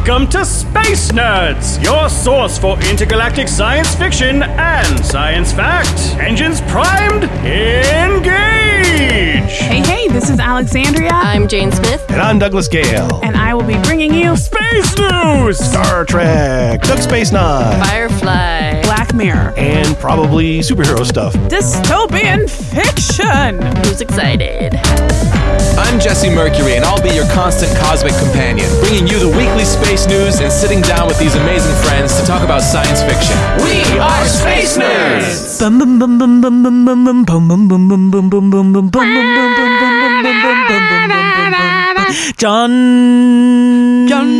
Welcome to Space Nerds, your source for intergalactic science fiction and science fact. Engines primed, engage! Hey, hey, this is Alexandria, I'm Jane Smith. And I'm Douglas Gale. and I will be bringing you Space News! Star Trek, Duck Space Nine, Firefly. Black Mirror, and probably superhero stuff. dystopian fiction. Who's excited? I'm Jesse Mercury, and I'll be your constant cosmic companion, bringing you the weekly space news and sitting down with these amazing friends to talk about science fiction. We are Space Nerds! Bum bum bum bum bum bum bum bum bum bum bum bum bum bum bum bum bum bum bum bum bum bum bum bum bum. John John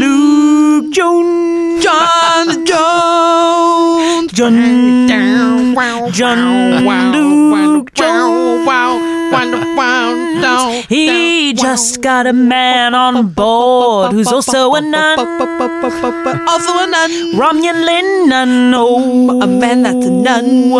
Luke Jones John Jones John John Luke Jones He just got a man on board who's also a nun. Also a nun. Romulan nun. Oh, a man that's a nun.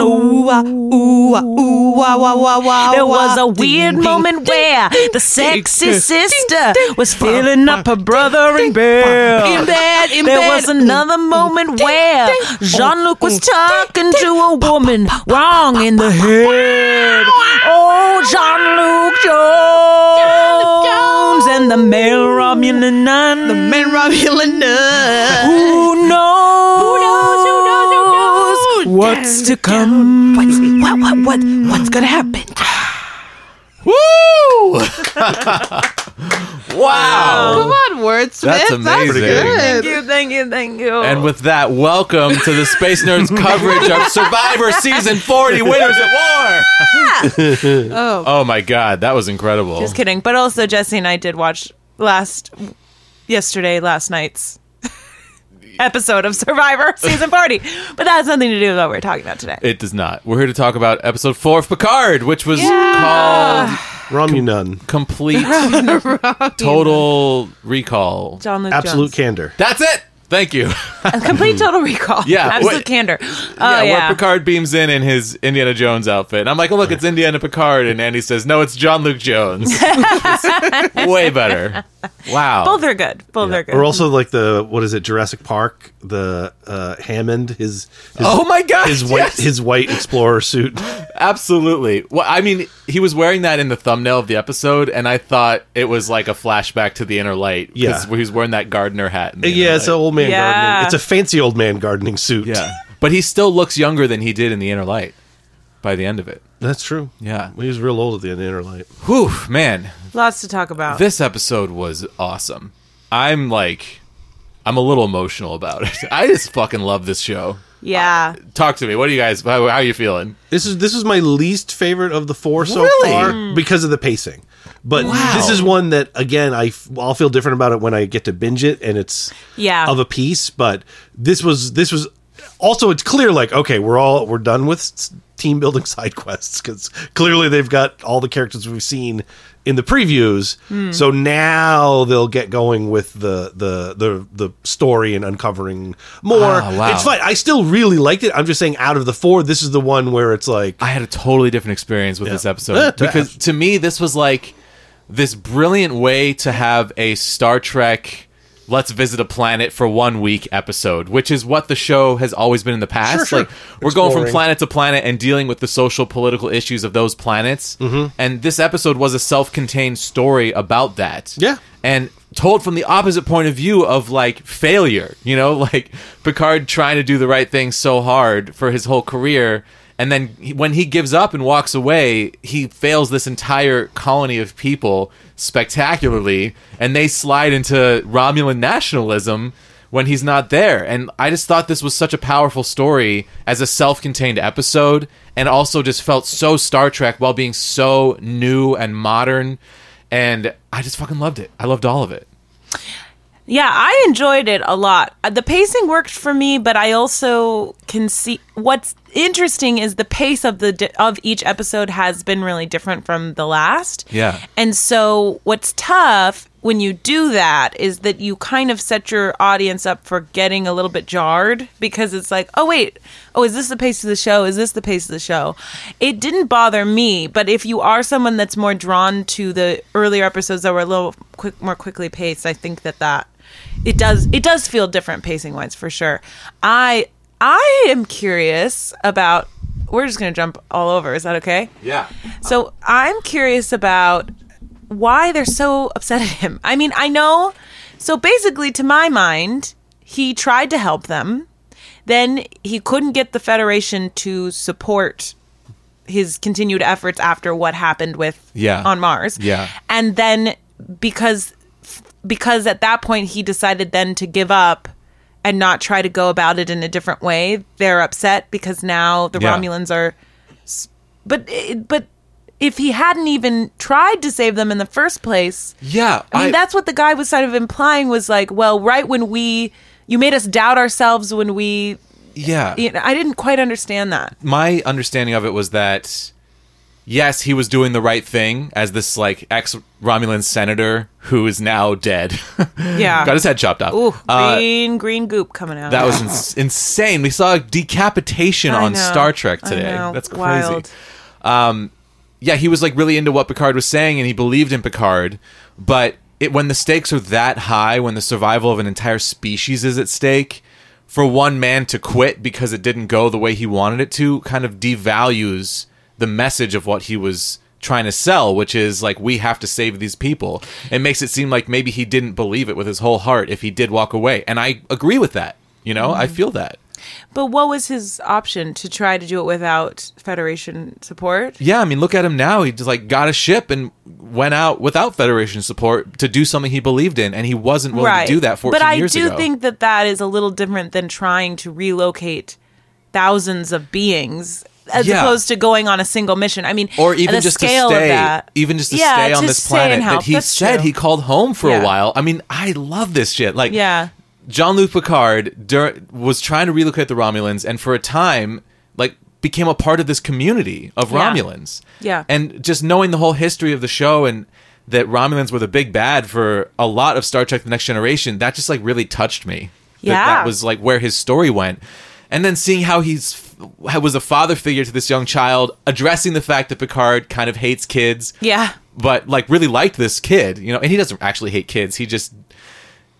Oh. Oh, ah, ooh, ah, ooh, wah, wah, wah, wah, There was a weird moment where the sexy sister was filling up her brother in bed. In bed, in bed. there was another moment where Jean-Luc was talking to a woman wrong in the head. Oh, Jean-Luc Jones and the male Romulan nun. The male Romulan nun. Who knows? Who knows? Who knows? Who knows? What's to come? What, what, what, what, what's gonna happen? Woo! wow! Come on, wordsmith. That's amazing. good. Thank you, thank you, thank you. And with that, welcome to the Space Nerds coverage of Survivor Season 40 Winners at War! Oh, Oh my god, that was incredible. Just kidding. But also, Jesse and I did watch last yesterday, last night's episode of Survivor season party. But that has nothing to do with what we're talking about today. It does not. We're here to talk about episode 4 of Picard, which was called Romulan. Complete Total Recall. Jean-Luc Absolute Jones. candor. That's it! Thank you. A complete total recall. Yeah, Absolute wait. candor. Oh, yeah, yeah. where Picard beams in in his Indiana Jones outfit. And I'm like, oh, look, it's Indiana Picard. And Andy says, no, it's Jean-Luc Jones. Way better. Wow. Both are good. Both are good. Or also like the what is it? Jurassic Park. The uh, Hammond. His, his oh my god. his white yes. his white explorer suit. Absolutely. Well, I mean, he was wearing that in the thumbnail of the episode, and I thought it was like a flashback to the inner Light. Yeah. he was wearing that gardener hat. in The yeah, it's an old man Yeah. gardening. It's a fancy old man gardening suit. Yeah. But he still looks younger than he did in the inner light by the end of it. that's true. Yeah. he was real old at the end of Inner Light. Whew, man. Lots to talk about. This episode was awesome. I'm like, I'm a little emotional about it. I just fucking love this show. yeah. Uh, talk to me. What are you guys? How, how are you feeling? This is this is my least favorite of the four so Really? far hmm. because of the pacing. But this is one that again I f- I'll feel different about it when I get to binge it and it's Yeah. of a piece. But this was this was also it's clear like okay we're all we're done with team building side quests because clearly they've got all the characters we've seen in the previews. Hmm. So now they'll get going with the the the the story and uncovering more. Ah, wow. It's fine. I still really liked it. I'm just saying out of the four, this is the one where it's like I had a totally different experience with Yeah. this episode eh, because eh. to me this was like this brilliant way to have a Star Trek let's visit a planet for one week episode, which is what the show has always been in the past. Sure, sure. Like we're going from planet to planet and dealing with the social political issues of those planets. Mm-hmm. And this episode was a self-contained story about that. Yeah. And told from the opposite point of view of like failure, you know, like Picard trying to do the right thing so hard for his whole career and then he- when he gives up and walks away, he fails this entire colony of people spectacularly, and they slide into Romulan nationalism when he's not there. And I just thought this was such a powerful story as a self contained episode, and also just felt so Star Trek while being so new and modern. And I just fucking loved it. I loved all of it. Yeah, I enjoyed it a lot. Uh, The pacing worked for me, but I also can see what's interesting is the pace of the di- of each episode has been really different from the last. Yeah. And so what's tough when you do that is that you kind of set your audience up for getting a little bit jarred because it's like, oh wait, oh is this the pace of the show? Is this the pace of the show? It didn't bother me, but if you are someone that's more drawn to the earlier episodes that were a little quick, more quickly paced, I think that that it does it does feel different pacing wise for sure. I I am curious about. We're just gonna jump all over. Is that okay? Yeah. So I'm curious about why they're so upset at him. I mean, I know. So basically, to my mind, he tried to help them. Then he couldn't get the Federation to support his continued efforts after what happened with Yeah. on Mars. Yeah. And then because because at that point he decided then to give up and not try to go about it in a different way. They're upset because now the Yeah. Romulans are but but if he hadn't even tried to save them in the first place, Yeah. I mean that's what the guy was sort of implying was like, well, right when we you made us doubt ourselves when we yeah. you know, I didn't quite understand that. my understanding of it was that yes, he was doing the right thing as this like ex Romulan senator who is now dead. Yeah. Got his head chopped off. Ooh, Uh, green green goop coming out. that was ins- insane. We saw a decapitation I on know. Star Trek today. That's crazy. Wild. yeah, he was like really into what Picard was saying and he believed in Picard, but it when the stakes are that high, when the survival of an entire species is at stake, for one man to quit because it didn't go the way he wanted it to kind of devalues the message of what he was trying to sell, which is like we have to save these people. It makes it seem like maybe he didn't believe it with his whole heart if he did walk away. And I agree with that. You know, I mm. feel that. But what was his option to try to do it without Federation support? Yeah, I mean, look at him now. He just like got a ship and went out without Federation support to do something he believed in, and he wasn't willing to do that 14 but I years do ago. think that that is a little different than trying to relocate thousands of beings as Yeah. opposed to going on a single mission. I mean, or even just to stay, that- even just to Yeah, stay on this planet that he That's said true. he called home for Yeah. a while. I mean, I love this shit. Like, Yeah. Jean-Luc Picard dur- was trying to relocate the Romulans, and for a time, like, became a part of this community of. Romulans. Yeah. and just knowing the whole history of the show and that Romulans were the big bad for a lot of Star Trek: The Next Generation, that just like really touched me. That- Yeah. that was like where his story went. And then seeing how he's was a father figure to this young child, addressing the fact that Picard kind of hates kids, Yeah. but like really liked this kid, you know, and he doesn't actually hate kids. He just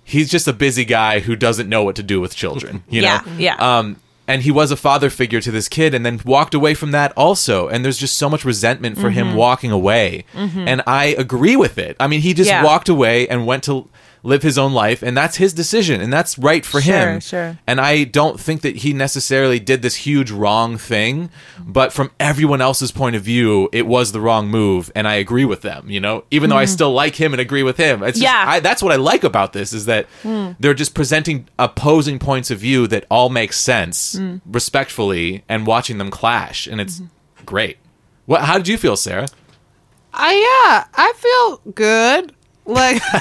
he's just a busy guy who doesn't know what to do with children, you Yeah, know. yeah. Um and he was a father figure to this kid and then walked away from that also and there's just so much resentment for Mm-hmm. him walking away. And I agree with it. I mean, he just Yeah. walked away and went to live his own life and that's his decision and that's right for Sure, him. sure. And I don't think that he necessarily did this huge wrong thing, but from everyone else's point of view, it was the wrong move, and I agree with them. You know, even though I still like him and agree with him, it's just, Mm-hmm. Yeah. I, that's what I like about this is that Hmm. they're just presenting opposing points of view that all make sense Hmm. respectfully, and watching them clash, and it's Mm-hmm. great. What? How did you feel, Sarah? I yeah, I feel good. Like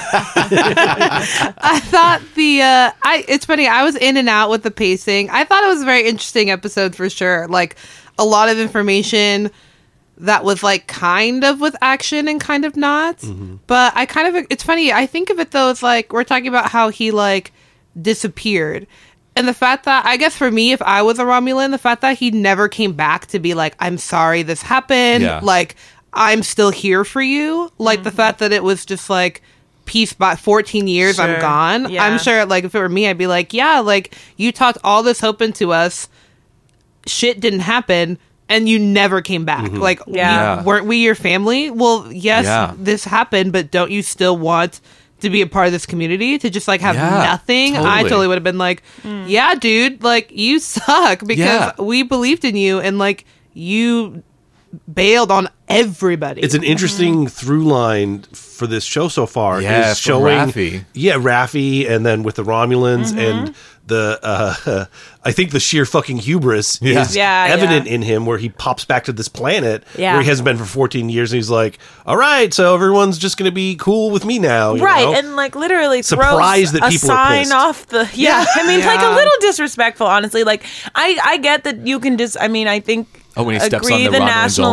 I thought the uh I it's funny, I was in and out with the pacing. I thought it was a very interesting episode for sure. Like a lot of information that was like kind of with action and kind of not. But I kind of it's funny, I think of it though as like we're talking about how he like disappeared. And the fact that I guess for me, if I was a Romulan, the fact that he never came back to be like, I'm sorry this happened, Yeah. like I'm still here for you. Like the fact that it was just like peace by 14 years, Sure. I'm gone. Yeah. I'm sure like if it were me, I'd be like, yeah, like you talked all this hope into us, shit didn't happen. And you never came back. Like, Mm-hmm. Yeah. you- weren't we your family? Well, yes, Yeah. this happened, but don't you still want to be a part of this community? To just like have Yeah, nothing? I totally. totally would have been like, yeah, dude, like you suck because Yeah. we believed in you and like you bailed on everybody. It's an interesting through line for this show so far. Yeah, is showing Raffi. yeah Raffi, and then with the Romulans and the uh, I think the sheer fucking hubris Yeah. is Yeah, evident yeah. in him, where he pops back to this planet Yeah. where he hasn't been for 14 years, and he's like, "All right, so everyone's just going to be cool with me now." you right know? and like literally Surprised throws that a people sign pissed. off the yeah, i mean like a little disrespectful honestly like i i get that you can just i mean i think Oh, when he steps on agree the the, Romulans only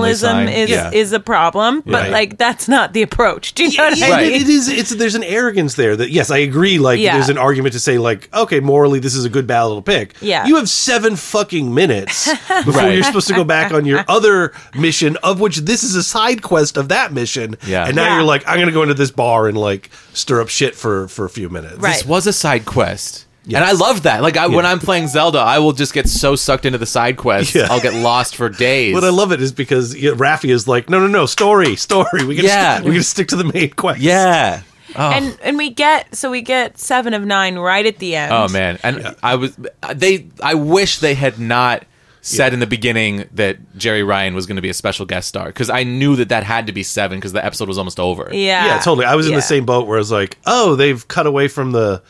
nationalism sign. is Yeah. is a problem, but Right. like that's not the approach. Do you know what Yeah, I Right. mean? it is. It's there's an arrogance there that yes, I agree. Like Yeah. there's an argument to say like, okay, morally this is a good battle to pick. Yeah. you have seven fucking minutes before Right. you're supposed to go back on your other mission, of which this is a side quest of that mission. Yeah. and now Yeah. you're like, I'm gonna go into this bar and like stir up shit for for a few minutes. Right. This was a side quest. Yes. And I love that. Like I, when I'm playing Zelda, I will just get so sucked into the side quests. Yeah. I'll get lost for days. What I love it is because yeah, Raffi is like, no, no, no, story, story. We gotta Yeah. st- we gotta stick to the main quest. Yeah. Oh. And and we get so we get seven of nine right at the end. oh man. And I was they I wish they had not said in the beginning that Jeri Ryan was going to be a special guest star because I knew that that had to be 7 because the episode was almost over. Yeah, Yeah, totally. I was in the same boat where I was like, oh, they've cut away from the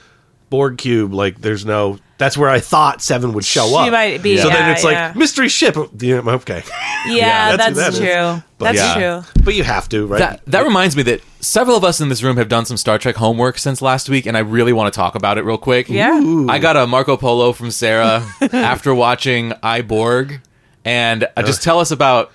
Borg cube. Like, there's no. That's where I thought Seven would show She up. might be, so then yeah, it's like yeah. mystery ship. Yeah, okay. Yeah, that's that's, who that is. true. But That's yeah. true. But you have to, right? That, that reminds me that several of us in this room have done some Star Trek homework since last week, and I really want to talk about it real quick. Yeah. I got a Marco Polo from Sarah after watching I Borg, and uh, just tell us about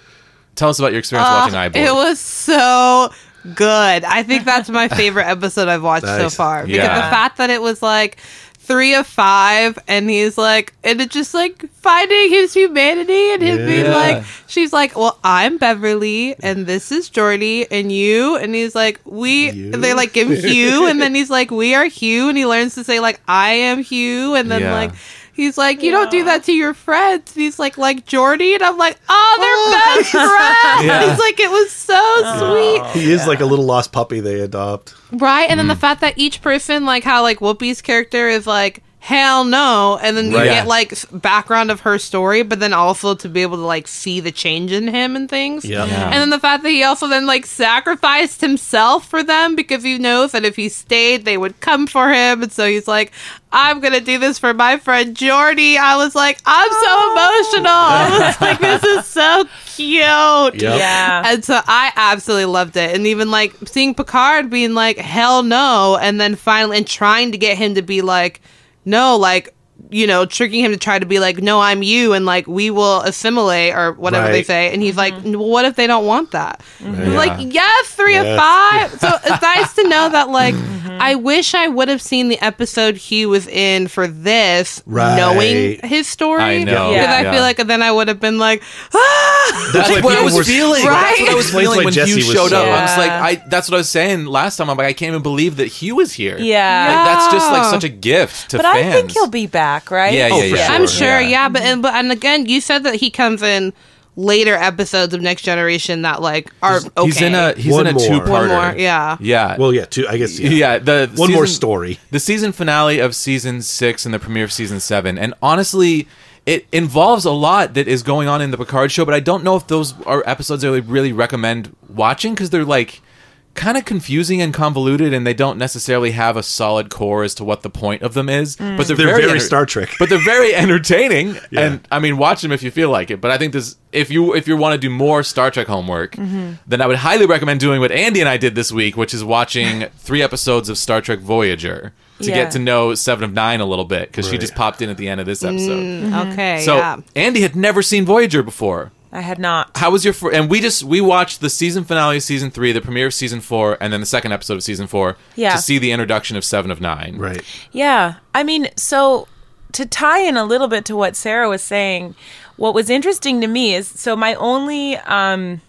tell us about your experience watching I Borg. It was so good. I think that's my favorite episode I've watched so Nice. far. Because Yeah. the fact that it was like three of five and he's like and it's just like finding his humanity and him being like she's like well i'm beverly and this is Geordi and you and he's like we You? and they like give him hugh and then he's like we are hugh and he learns to say like i am hugh and then Yeah. like He's like, you don't do that to your friends. And he's like, like Geordi, and I'm like, oh, they're best friends. Yeah. He's like, it was so sweet. he is like a little lost puppy they adopt. Right, and then Mm. the fact that each person, like how like Whoopi's character is like hell no, and then you Right. get like background of her story, but then also to be able to like see the change in him and things. Yeah. Yeah. And then the fact that he also then like sacrificed himself for them because he knows that if he stayed, they would come for him, and so he's like, I'm gonna do this for my friend Geordi. I was like, I'm so oh. emotional. I was like, this is so cute. Yep. Yeah. And so I absolutely loved it. And even like seeing Picard being like, hell no. And then finally, and trying to get him to be like, no, like, you know, tricking him to try to be like, no, I'm you. And like, we will assimilate or whatever they say. And he's like, "Well, what if they don't want that? Mm-hmm. I'm Yeah. Like, yes, three of five. So it's nice to know that, like, mm-hmm. I wish I would have seen the episode he was in for this, Right. knowing his story. I know, Because I yeah. feel like then I would have been like, ah! That's why like what I was feeling. Right? That's what I was feeling when Jesse Hugh showed so- up. I was like, I. That's what I was saying last time. I'm like, I can't even believe that Hugh was here. Yeah. Like, that's just like such a gift to But fans. I think he'll be back, right? Yeah, oh, yeah, Oh, for yeah. sure. I'm sure, Yeah. yeah. but and but and again, you said that he comes in later episodes of Next Generation that like are okay. He's in a he's One in a two parter. Yeah. Yeah. Well, yeah, two. I guess. Yeah. yeah. The One more story. The season finale of season six and the premiere of season seven, and honestly, it involves a lot that is going on in the Picard show. But I don't know if those are episodes I really, really recommend watching because they're like kind of confusing and convoluted, and they don't necessarily have a solid core as to what the point of them is. Mm. But they're, They're very, very enter- Star Trek. But they're very entertaining, Yeah. and I mean, watch them if you feel like it. But I think this, if you if you want to do more Star Trek homework, mm-hmm. then I would highly recommend doing what Andy and I did this week, which is watching three episodes of Star Trek Voyager to Yeah. get to know Seven of Nine a little bit because she just popped in at the end of this episode. Mm, okay, So yeah. Andy had never seen Voyager before. I had not. How was your fir- and we just we watched the season finale of season three, the premiere of season four, and then the second episode of season four Yeah. to see the introduction of Seven of Nine. Right. Yeah. I mean, so to tie in a little bit to what Sarah was saying, what was interesting to me is so my only um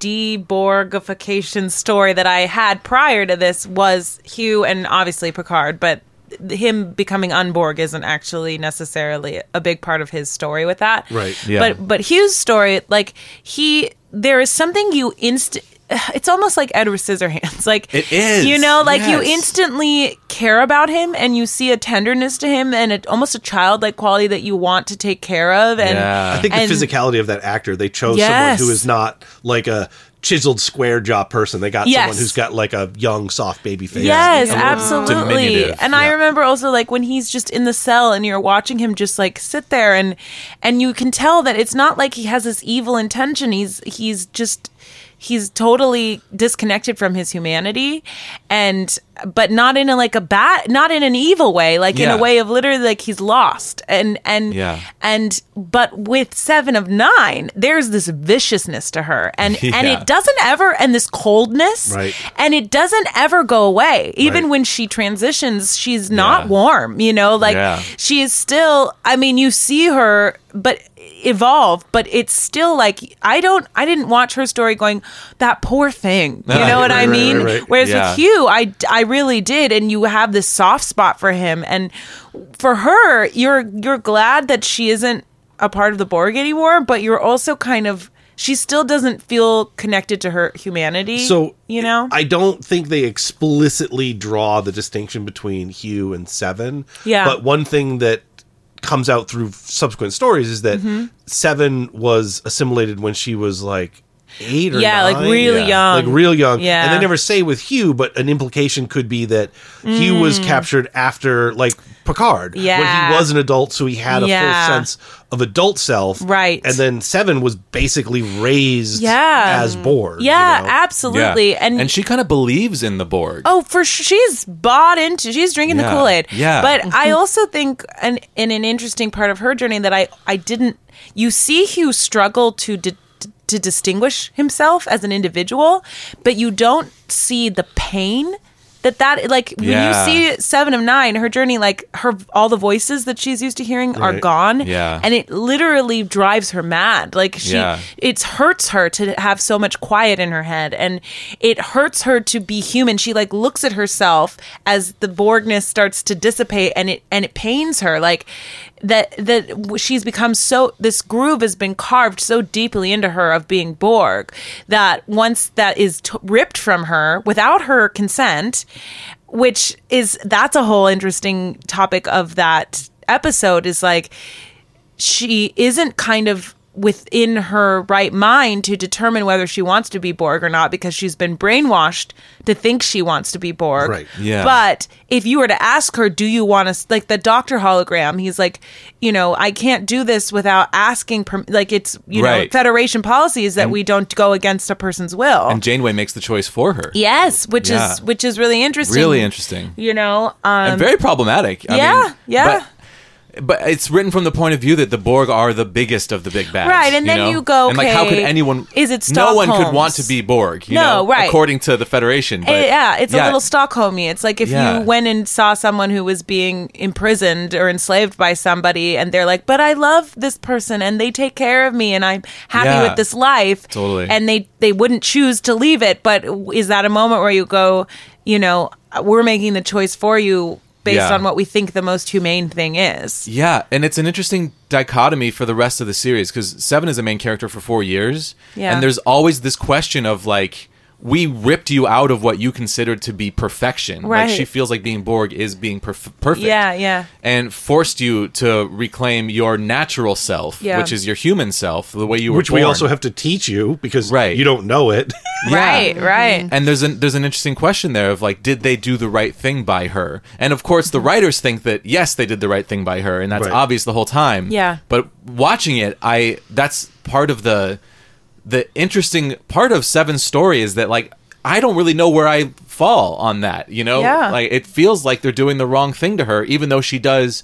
deborgification story that I had prior to this was Hugh and obviously Picard, but him becoming unborg isn't actually necessarily a big part of his story with that. Right. Yeah. But but Hugh's story, like he there is something you inst it's almost like Edward Scissorhands. Like It is, You know, like you instantly care about him and you see a tenderness to him and it, almost a childlike quality that you want to take care of and Yeah. I think the physicality of that actor, they chose Yes. someone who is not like a chiseled square jaw person. They got Yes. someone who's got like a young, soft baby face. Yes, absolutely. And I remember also like when he's just in the cell and you're watching him just like sit there and and you can tell that it's not like he has this evil intention. He's he's just he's totally disconnected from his humanity and but not in a like a bad not in an evil way like in a way of literally like he's lost and and Yeah. and but with seven of nine there's this viciousness to her and and it doesn't ever and this coldness Right. and it doesn't ever go away even Right. when she transitions she's not Yeah. warm you know like Yeah. she is still i mean you see her but evolve but it's still like i don't i didn't watch her story going that poor thing you know what i Right, right, mean right, right. whereas Yeah. with hugh i i really did and you have this soft spot for him and for her you're you're glad that she isn't a part of the borg anymore but you're also kind of she still doesn't feel connected to her humanity So you know I don't think they explicitly draw the distinction between Hugh and Seven. Yeah. But one thing that comes out through subsequent stories is that Mm-hmm. Seven was assimilated when she was like eight or yeah like really Yeah. young like real young. Yeah. And they never say with Hugh, but an implication could be that Hugh was captured after like Picard. When Mm. He was an adult, so he had a Yeah. full sense of adult self. Right. And then Seven was basically raised Yeah. as Borg. yeah you know? absolutely Yeah. and and she kind of believes in the Borg. Oh, for sure. She's bought into. She's drinking the Kool Aid. Yeah. But I also think, and in an interesting part of her journey, that I I didn't. You see Hugh struggle to. Di- to distinguish himself as an individual, but you don't see the pain that that like when Yeah. you see seven of nine, her journey, like her all the voices that she's used to hearing are gone, Yeah. and it literally drives her mad. Like she, Yeah. it hurts her to have so much quiet in her head and it hurts her to be human she like looks at herself as the borgness starts to dissipate and it and it pains her like that that she's become so this groove has been carved so deeply into her of being borg that once that is t- ripped from her without her consent which is that's a whole interesting topic of that episode is like she isn't kind of within her right mind to determine whether she wants to be Borg or not because she's been brainwashed to think she wants to be Borg. Right. Yeah. But if you were to ask her, do you want to, like the doctor hologram, he's like, you know, I can't do this without asking, like it's, you know, Federation policy is that we don't go against a person's will. and Janeway makes the choice for her. yes, which Yeah. is, which is really interesting. Really interesting. You know, um, and very problematic. I yeah, mean, yeah. But, but it's written from the point of view that the Borg are the biggest of the big bads. Right, and then know? you go, and like, how could anyone? is it Stockholm? No one could want to be Borg. You No, know, right. According to the Federation. But, Eh, yeah, it's a yeah, little Stockholmy. It's like if Yeah. you went and saw someone who was being imprisoned or enslaved by somebody, and they're like, "But I love this person, and they take care of me, and I'm happy Yeah. with this life." Totally. And they they wouldn't choose to leave it. But is that a moment where you go, you know, we're making the choice for you based Yeah. on what we think the most humane thing is? Yeah, and it's an interesting dichotomy for the rest of the series because Seven is a main character for four years, Yeah. and there's always this question of like. We ripped you out of what you considered to be perfection. Right. Like she feels like being Borg is being perf- perfect. Yeah, yeah. And forced you to reclaim your natural self, Yeah. which is your human self, the way you were which we also have to teach you because Right. you don't know it. Yeah. Right, right. And there's an there's an interesting question there of like, did they do the right thing by her? And of course, the writers think that yes, they did the right thing by her, and that's Right. obvious the whole time. Yeah. But watching it, I that's part of the the interesting part of Seven's story is that like I don't really know where I fall on that. You know, Yeah. like it feels like they're doing the wrong thing to her, even though she does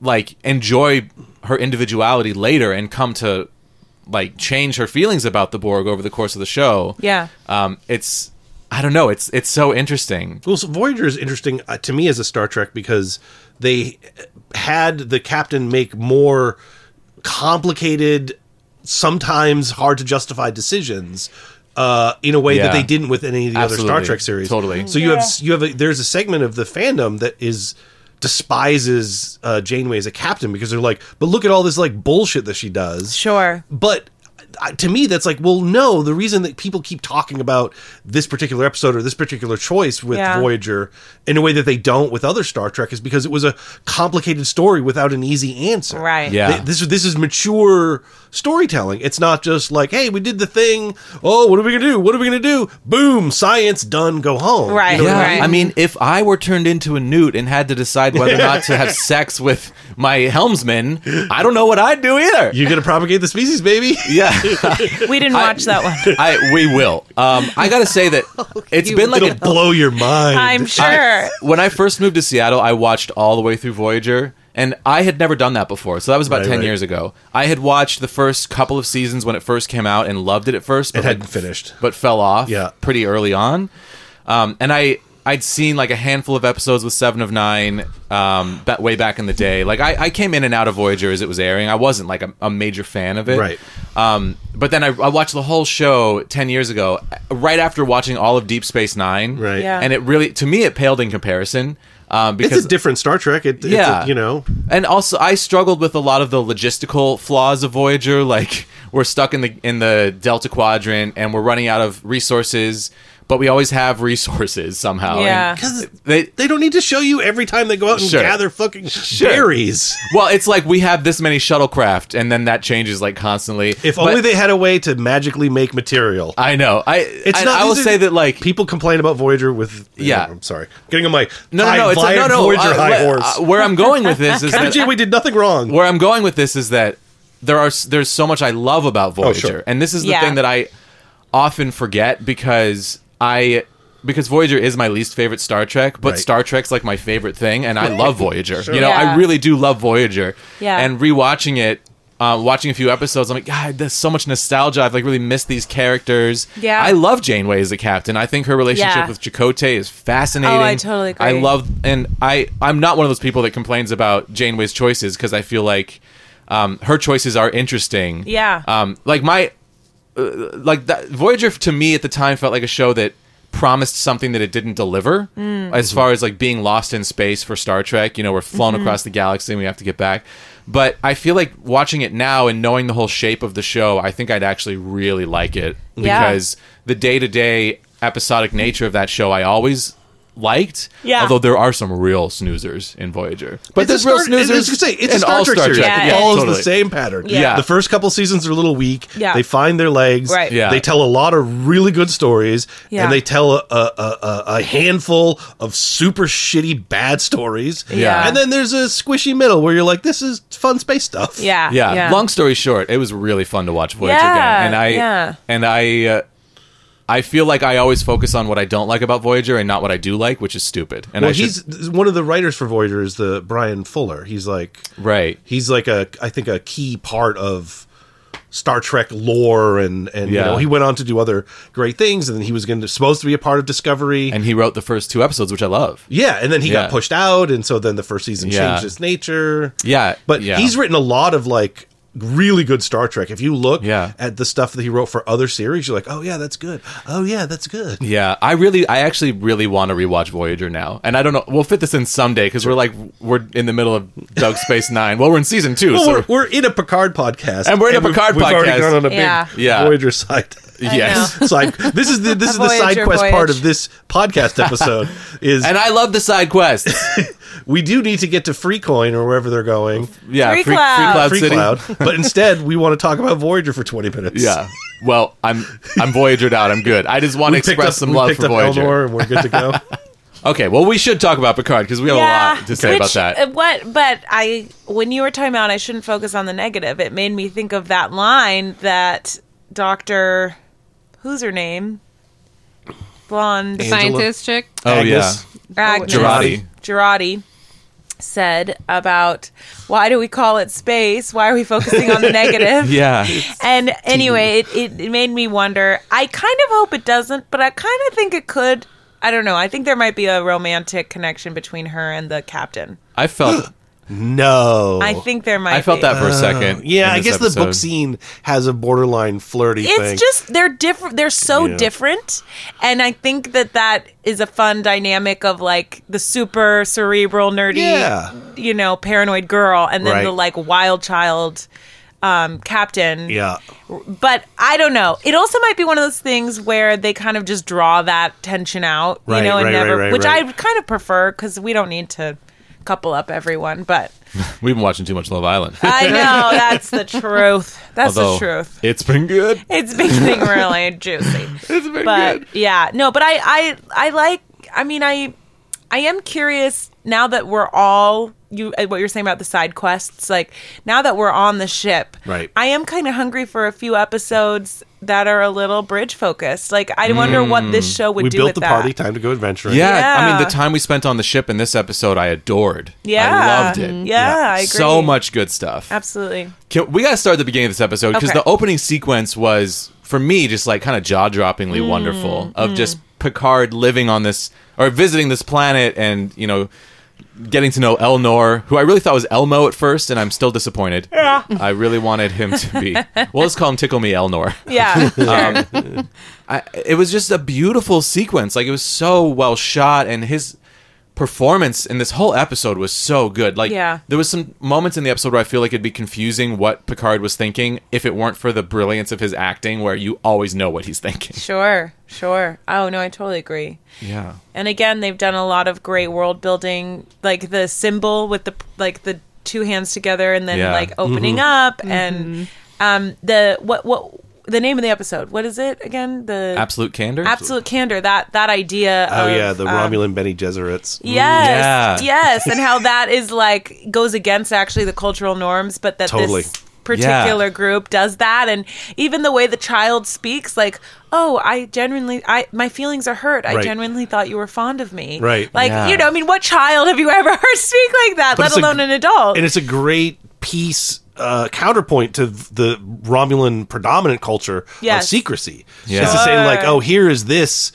like enjoy her individuality later and come to like change her feelings about the Borg over the course of the show. Yeah. Um, it's I don't know. It's it's so interesting. Well, so Voyager is interesting uh, to me as a Star Trek because they had the captain make more complicated, sometimes hard to justify decisions uh, in a way Yeah. that they didn't with any of the other Star Trek series. Totally. So you have you have a, there's a segment of the fandom that is despises uh, Janeway as a captain because they're like, but look at all this like bullshit that she does. Sure. But to me, that's like, well, no. The reason that people keep talking about this particular episode or this particular choice with Yeah. Voyager in a way that they don't with other Star Trek is because it was a complicated story without an easy answer. Right. Yeah. Th- This is this is mature storytelling. It's not just like, hey, we did the thing. Oh, what are we gonna do? What are we gonna do? Boom, science done. Go home. Right. You know what I Yeah, Right. I mean, if I were turned into a newt and had to decide whether or not to have sex with my helmsman, I don't know what I'd do either. You're gonna propagate the species, baby. yeah, We didn't watch that one. I we will. Um, I gotta say that it's been like It'll a blow your mind. I'm sure. I- when I first moved to Seattle, I watched all the way through Voyager, and I had never done that before. So that was about Right, ten right. years ago. I had watched the first couple of seasons when it first came out and loved it at first, but It hadn't like, finished. but fell off. Yeah. pretty early on. Um, and I I'd seen like a handful of episodes with Seven of Nine um, ba- way back in the day. Like I, I came in and out of Voyager as it was airing. I wasn't like a, a major fan of it. Right. Um, but then I, I watched the whole show ten years ago, right after watching all of Deep Space Nine. Right. Yeah. And it really, to me, it paled in comparison. Um, because it's a different Star Trek. It, Yeah. it's a, you know, and also I struggled with a lot of the logistical flaws of Voyager. Like we're stuck in the in the Delta Quadrant and we're running out of resources, but we always have resources somehow. Yeah. Because they they don't need to show you every time they go out and Sure. gather fucking berries. well, it's like we have this many shuttlecraft, and then that changes like constantly. If But only they had a way to magically make material. I know. I It's I, not. I will these are- say that like people complain about Voyager with. Yeah. I'm sorry. Getting on my no no high, no it's a, no no Voyager uh, high uh, horse. uh, where I'm going with this is Captain that Janeway did nothing wrong. where I'm going with this is that there are there's so much I love about Voyager, Oh, sure. and this is the Yeah. thing that I often forget because I because Voyager is my least favorite Star Trek, but Right. Star Trek's like my favorite thing, and I love Voyager. You know, Yeah. I really do love Voyager. Yeah. and rewatching it. Uh, watching a few episodes, I'm like, God, there's so much nostalgia. I've like really missed these characters. Yeah. I love Janeway as a captain. I think her relationship Yeah. with Chakotay is fascinating. Oh, I totally agree. I love, and I, I'm not one of those people that complains about Janeway's choices because I feel like um, her choices are interesting. Yeah. Um, like my, uh, like that Voyager to me at the time felt like a show that promised something that it didn't deliver Mm. as far as like being lost in space for Star Trek. You know, we're flown Mm-hmm. across the galaxy and we have to get back. But I feel like watching it now and knowing the whole shape of the show, I think I'd actually really like it Yeah. because the day to day episodic nature of that show I always liked. Yeah. Although there are some real snoozers in Voyager. But It's there's real Star- snoozers. I was say, it's a in Star all Trek Star series. Trek. Yeah, it yeah, follows totally. the same pattern. Yeah. The first couple seasons are a little weak. Yeah. They find their legs. Right. Yeah. They tell a lot of really good stories. Yeah. And they tell a, a, a, a handful of super shitty bad stories. Yeah. And then there's a squishy middle where you're like, this is fun space stuff. Yeah. yeah. Long story short, it was really fun to watch Voyager Yeah, again, and I yeah. and I uh, I feel like I always focus on what I don't like about Voyager and not what I do like, which is stupid. And Well, I should, he's one of the writers for Voyager is the Bryan Fuller. He's like right. he's like a I think a key part of Star Trek lore and and Yeah. you know he went on to do other great things and then he was going to supposed to be a part of Discovery. And he wrote the first two episodes, which I love. yeah, and then he Yeah. got pushed out and so then the first season Yeah. changed its nature. Yeah, But yeah. he's written a lot of like really good Star Trek. If you look Yeah. at the stuff that he wrote for other series, you're like, "Oh yeah, that's good. Oh yeah, that's good." Yeah, I really, I actually really want to rewatch Voyager now, and I don't know. We'll fit this in someday because we're like we're in the middle of Doug Space Nine. Well, we're in season two, Well, so we're, we're in a Picard podcast, And we're in a we've- Picard we've already gone on a big Yeah. Yeah. Voyager side. Yes. side. This is the this is the side Voyager quest part of this podcast episode. Is And I love the side quests. we do need to get to Free Coin or wherever they're going, Yeah, Free Free, Cloud. Free Cloud Free City. Cloud. But instead, we want to talk about Voyager for twenty minutes. Yeah. Well, I'm I'm Voyagered out. I'm good. I just want to we picked express up some love for up Voyager. Elnor and we're good to go. Okay, well, we should talk about Picard because we have a lot to say which, about that. uh, What? But I, when you were talking about, I shouldn't focus on the negative. It made me think of that line that Doctor, who's her name, blonde Angela. Scientist chick. oh Agnes. yeah, Agnes Jurati. Jurati said about why do we call it space? Why are we focusing on the negative? yeah. And anyway, it, it, it made me wonder. I kind of hope it doesn't, but I kind of think it could. I don't know. I think there might be a romantic connection between her and the captain. I felt No, I think there might. Be I felt be. that for a second. Yeah, I this guess the book scene has a borderline flirty It's thing. just they're different. They're so Yeah. different, and I think that that is a fun dynamic of like the super cerebral, nerdy, Yeah. you know, paranoid girl, and then Right. the like wild child um, captain. yeah. But I don't know. It also might be one of those things where they kind of just draw that tension out, Right, you know, and right, never, right, right, which right. I kind of prefer because we don't need to couple up everyone. But We've been watching too much Love Island. I know that's the truth. That's Although, the truth. It's been good. It's been really juicy. It's been but good. yeah, no, but I, I, I like. I mean, I, I am curious now that we're all you uh, what you're saying about the side quests. Like now that we're on the ship, Right. I am kind of hungry for a few episodes that are a little bridge focused. Like I wonder what this show would we do built with the that. party. Time to go adventuring. Yeah, I mean the time we spent on the ship in this episode, I adored. Yeah, I loved it. Yeah, Yeah. I agree. So much good stuff. Absolutely. Can- we got to start at the beginning of this episode because Okay. the opening sequence was for me just like kind of jaw-droppingly Mm, wonderful of just Picard living on this or visiting this planet and you know getting to know Elnor, who I really thought was Elmo at first, and I'm still disappointed. Yeah, I really wanted him to be. Well, let's call him Tickle Me Elnor. Yeah. Um, sure. I, it was just a beautiful sequence. Like it was so well shot, and his performance in this whole episode was so good. Like Yeah. there was some moments in the episode where I feel like it'd be confusing what Picard was thinking if it weren't for the brilliance of his acting, where you always know what he's thinking. Sure, sure. Oh no, I totally agree. Yeah. And again, they've done a lot of great world building, like the symbol with the like the two hands together and then Yeah. like opening up and um the what what the name of the episode. What is it again? The Absolute candor. absolute candor. That that idea. Oh of, yeah, the um, Romulan Bene Gesserits. Yes, Yeah. yes, and how that is like goes against actually the cultural norms, but that Totally. this particular group does that, and even the way the child speaks, like, "Oh, I genuinely, I my feelings are hurt. I Right. genuinely thought you were fond of me." Right. Like, Yeah. you know, I mean, what child have you ever heard speak like that? But let it's a- alone an adult. and it's a great piece uh, counterpoint to the Romulan predominant culture of secrecy. Yeah. It's to say like, oh, here is this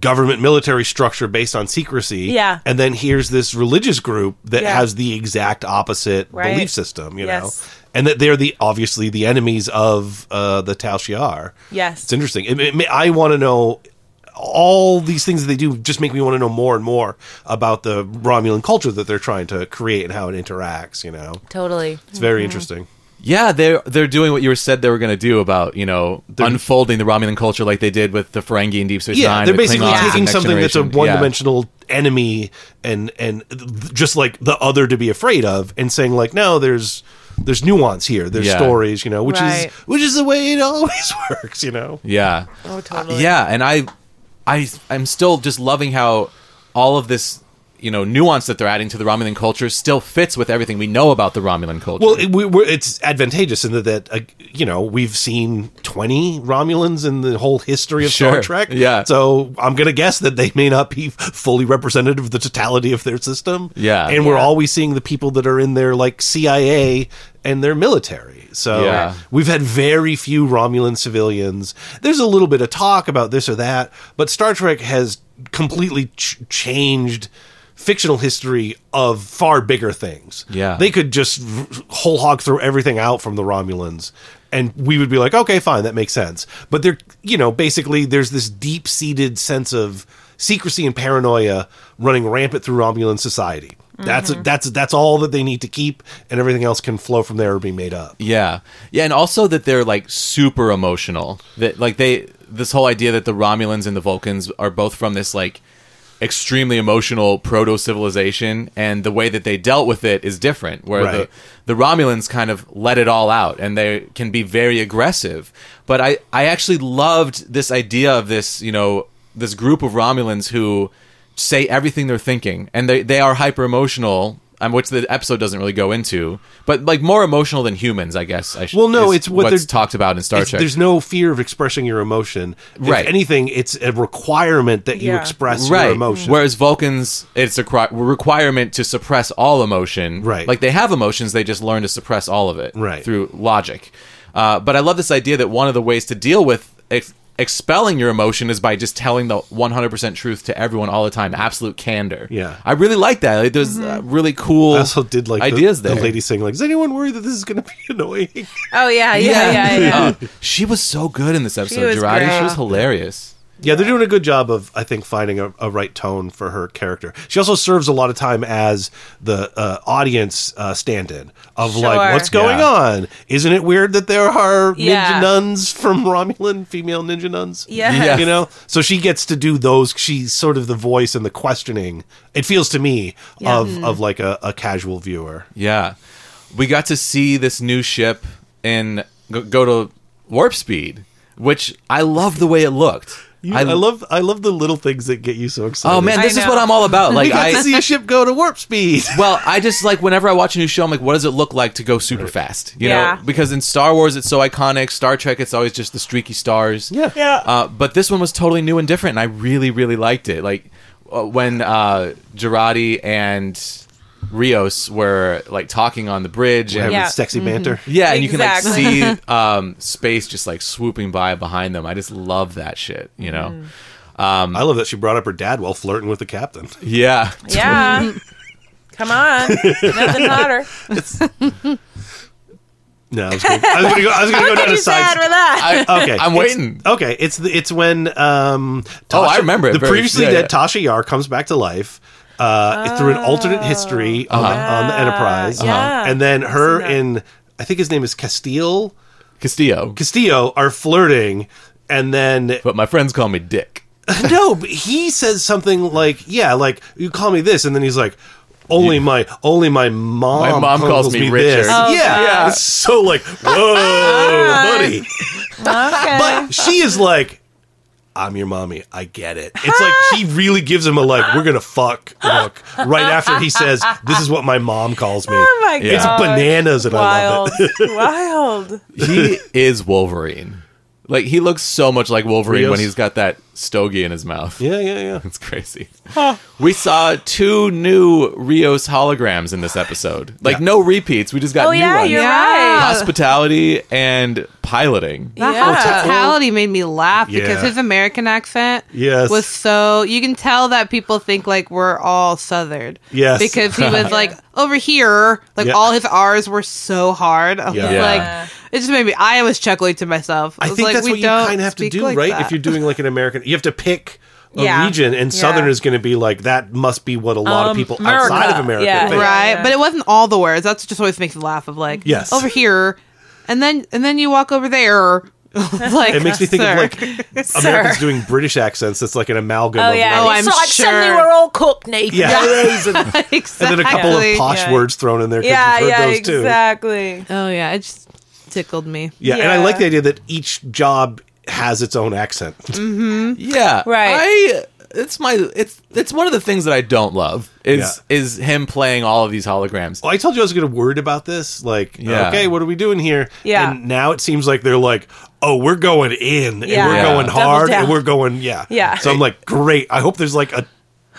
government military structure based on secrecy. Yeah. And then here's this religious group that Yeah. has the exact opposite Right. belief system, you know. And that they're the obviously the enemies of uh, the Tal Shiar. Yes. It's interesting. It, it, I want to know all these things that they do just make me want to know more and more about the Romulan culture that they're trying to create and how it interacts, you know. totally. It's very mm-hmm. interesting. Yeah, they're they're doing what you were said they were going to do about you know unfolding the Romulan culture like they did with the Ferengi and Deep Space Yeah, Nine. they're basically Klingons taking Next something that's a one-dimensional enemy and and just like the other to be afraid of, and saying like, no, there's there's nuance here. There's Yeah. stories, you know, which Right. is which is the way it always works, you know. Yeah. Oh, totally. Yeah, and I, I, I'm still just loving how all of this, you know, nuance that they're adding to the Romulan culture still fits with everything we know about the Romulan culture. Well, it, we, we're, it's advantageous in that, that uh, you know we've seen twenty Romulans in the whole history of Star Trek. Yeah. so I'm gonna guess that they may not be fully representative of the totality of their system. Yeah. and we're always seeing the people that are in their like CIA and their military. So Yeah. we've had very few Romulan civilians. There's a little bit of talk about this or that, but Star Trek has completely ch- changed fictional history of far bigger things. Yeah. They could just whole hog throw everything out from the Romulans and we would be like, okay, fine, that makes sense. But they're, you know, basically there's this deep seated sense of secrecy and paranoia running rampant through Romulan society. That's mm-hmm. that's that's all that they need to keep, and everything else can flow from there or be made up. yeah, yeah, and also that they're like super emotional. That like they this whole idea that the Romulans and the Vulcans are both from this like extremely emotional proto civilization and the way that they dealt with it is different where Right. the the Romulans kind of let it all out and they can be very aggressive but I I actually loved this idea of this you know this group of Romulans who say everything they're thinking and they they are hyper emotional um, which the episode doesn't really go into but like more emotional than humans I guess I sh- Well, no, it's what what's they're- talked about in Star Trek There's no fear of expressing your emotion. Right. Anything, it's a requirement that you Yeah. express right. your emotion. Whereas Vulcans, it's a cri- requirement to suppress all emotion. Right. Like they have emotions, they just learn to suppress all of it. Right. Through logic. Uh, but I love this idea that one of the ways to deal with ex- expelling your emotion is by just telling the 100% truth to everyone all the time. Absolute candor. Yeah. I really like that. Like, there's uh, really cool I also did like ideas the, there. The lady saying like, "Is anyone worried that this is going to be annoying?" Oh yeah, yeah, yeah, yeah. Uh, she was so good in this episode. was Jurati, great. she was hilarious. Yeah, they're doing a good job of, I think, finding a, a right tone for her character. She also serves a lot of time as the uh, audience uh, stand-in of like, what's going Yeah. on? Isn't it weird that there are Yeah. ninja nuns from Romulan, female ninja nuns? Yes. Yeah. you know. So she gets to do those. She's sort of the voice and the questioning. It feels to me Yeah. of of like a, a casual viewer. Yeah, we got to see this new ship and go, go to warp speed, which I love the way it looked. You- I, love I love the little things that get you so excited. Oh man, this is what I'm all about. we Like got I to see a ship go to warp speed. Well, I just like whenever I watch a new show, I'm like, what does it look like to go super fast? You Yeah. know, because in Star Wars it's so iconic. Star Trek it's always just the streaky stars. Yeah. Yeah. Uh, but this one was totally new and different, and I really, really liked it. Like uh, when uh, Jurati and Rios were like talking on the bridge, and Having Yeah. sexy banter. yeah, and you can like see um, space just like swooping by behind them. I just love that shit. You know. I love that she brought up her dad while flirting with the captain. Yeah. Yeah. Come on. Nothing hotter. No, I was gonna, I was gonna go. I was gonna go down did a you sad side. for that? I, Okay, I'm it's- waiting. Okay, it's the, it's when um, Oh, I remember it the very- previously yeah, dead yeah. Tasha Yar comes back to life uh, through an alternate history on, the, on the Enterprise, Uh-huh. Yeah. and then her that. and I think his name is Castile Castillo. Castillo are flirting, and then But my friends call me Dick. no, but he says something like, "Yeah, like you call me this," and then he's like. Only my only my mom, My mom calls me Richard. this. Oh, yeah, God. it's so like whoa, buddy. Okay. But she is like, I'm your mommy. I get it. It's like she really gives him a like, we're gonna fuck look right after he says, This is what my mom calls me. oh my god. It's bananas and I Wild. love it. Wild. He is Wolverine. Like he looks so much like Wolverine Rios? when he's got that stogie in his mouth. Yeah, yeah, yeah. It's crazy. We saw two new Rios holograms in this episode. Like no repeats. We just got Oh new yeah, ones. you're Yeah. right. Hospitality and piloting. That Yeah. hospitality made me laugh because his American accent Yes. was so you can tell that people think like we're all southern. Yes. Because he was like over here, like Yeah. all his R's were so hard. I was Yeah. Yeah. like it just made me I was chuckling to myself. I was think like, that's we what you don't kind of have to do, like right? that. If you're doing like an American, you have to pick a Yeah. region, and Yeah. Southern is going to be like that. Must be what a lot of Um, people America. outside of America Yeah. think. right Yeah. but it wasn't all the words that's just always makes me laugh of like Yes. over here and then and then you walk over there like It makes me think sir. of like Americans doing British accents. That's like an amalgam. Oh of yeah. Oh, I'm so like suddenly we're all cockney. Yeah. exactly. and then a couple of posh Yeah. words thrown in there. Yeah, you've heard yeah, those too. exactly. oh yeah it just tickled me Yeah, and I like the idea that each job has its own accent. Mm-hmm. Yeah. Right. I it's my it's it's one of the things that I don't love is Yeah. is him playing all of these holograms. Well, I told you I was going to worried about this. Like, Yeah. okay, what are we doing here? Yeah. And now it seems like they're like, oh, we're going in and Yeah. we're Yeah. going Double hard down. and we're going, yeah. Yeah. So I'm like, great. I hope there's like a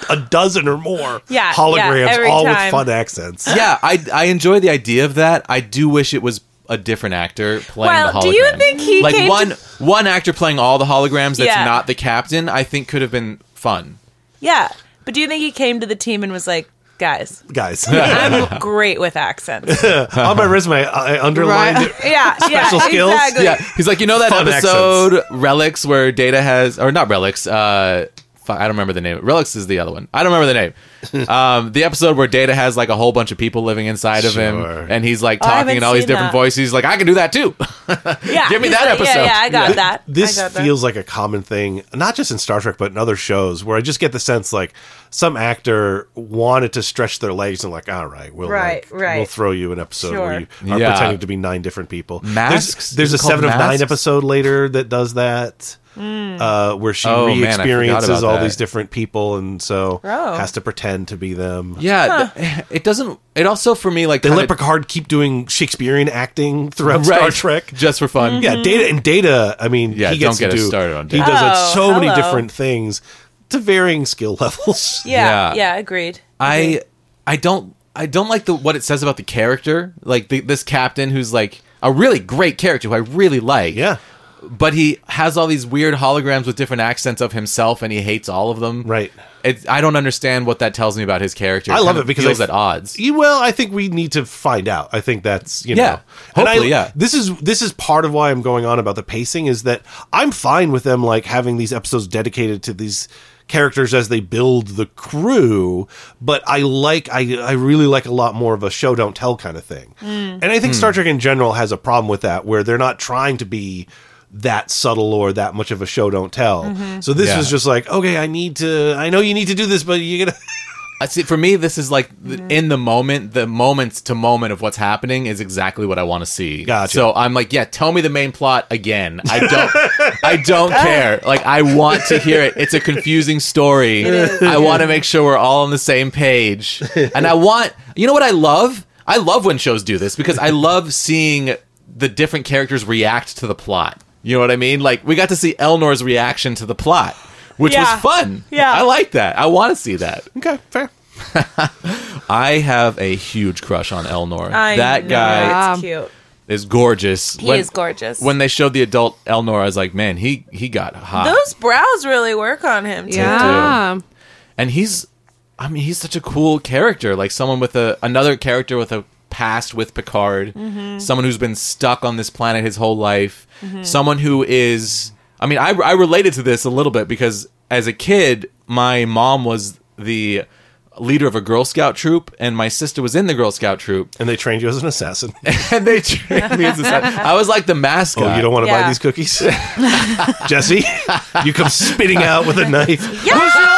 a dozen or more Yeah, holograms, yeah, every all with fun accents. yeah, I I enjoy the idea of that. I do wish it was a different actor playing Well, the holograms. do you think he like came one to- one actor playing all the holograms that's Yeah. not the captain? I think could have been fun. Yeah. But do you think he came to the team and was like, guys, Guys, I'm great with accents. on my resume, I underlined Right. it. Yeah, yeah, Special skills? exactly. Yeah, he's like, you know that Fun episode Relics where Data has or not Relics, uh fuck, I don't remember the name. Relics is the other one. I don't remember the name. um, the episode where Data has like a whole bunch of people living inside of Sure. him, and he's like Oh, I talking haven't in all these seen different that. voices. He's like, I can do that too. Yeah, Give me he's that like, episode. Yeah, yeah, I got Th- that. This I got that. feels like a common thing, not just in Star Trek, but in other shows, where I just get the sense like some actor wanted to stretch their legs and like, all right, we'll Right, like, right. we'll throw you an episode where you are Yeah. pretending to be nine different people. Masks? There's, there's Is a it called seven of nine Masks? episode later that does that. Uh, where she Oh, man, I forgot re-experiences about all that. these different people, and so Oh. has to pretend to be them. yeah, th- it doesn't. It also for me like They kinda- let Picard keep doing Shakespearean acting throughout right, Star Trek. just for fun. Yeah, data and data. I mean, Yeah, he gets don't get to us do. started on data, he Data. does it Oh, so many hello. different things to varying skill levels. Yeah, Yeah. yeah, agreed. I I don't I don't like the what it says about the character. Like the, this captain who's like a really great character who I really like. Yeah, But he has all these weird holograms with different accents of himself, and he hates all of them. right. It's, I don't understand what that tells me about his character. I love it because feels I- at odds. You- Well, I think we need to find out. I think that's you know. Yeah. And I- Hopefully, yeah. This is this is part of why I'm going on about the pacing is that I'm fine with them like having these episodes dedicated to these characters as they build the crew, but I like I I really like a lot more of a show don't tell kind of thing. Mm. And I think hmm. Star Trek in general has a problem with that where they're not trying to be that subtle or that much of a show don't tell. Mm-hmm. So this Yeah. was just like, okay, I need to I know you need to do this, but you gotta I see. For me, this is like the, in the moment, the moments to moment of what's happening is exactly what I want to see. Gotcha. So I'm like, yeah, tell me the main plot again. I don't, I don't care. Like, I want to hear it. It's a confusing story. I want to make sure we're all on the same page, and I want, you know, what I love. I love when shows do this because I love seeing the different characters react to the plot. You know what I mean? Like, we got to see Elnor's reaction to the plot. Which Yeah. was fun. Yeah. I like that. I want to see that. Okay, fair. I have a huge crush on Elnor. I that know, guy it's cute. is gorgeous. He is gorgeous. When they showed the adult Elnor, I was like, man, he he got hot. Those brows really work on him too. Yeah. and he's, I mean, he's such a cool character. Like someone with a another character with a past with Picard. Mm-hmm. Someone who's been stuck on this planet his whole life. Someone who is. I mean, I I related to this a little bit because as a kid, my mom was the leader of a Girl Scout troop, and my sister was in the Girl Scout troop. And they trained you as an assassin. and they trained me as a son. I was like the mascot. Oh, you don't want to buy these cookies, Jesse? You come spitting out with a knife. Yeah!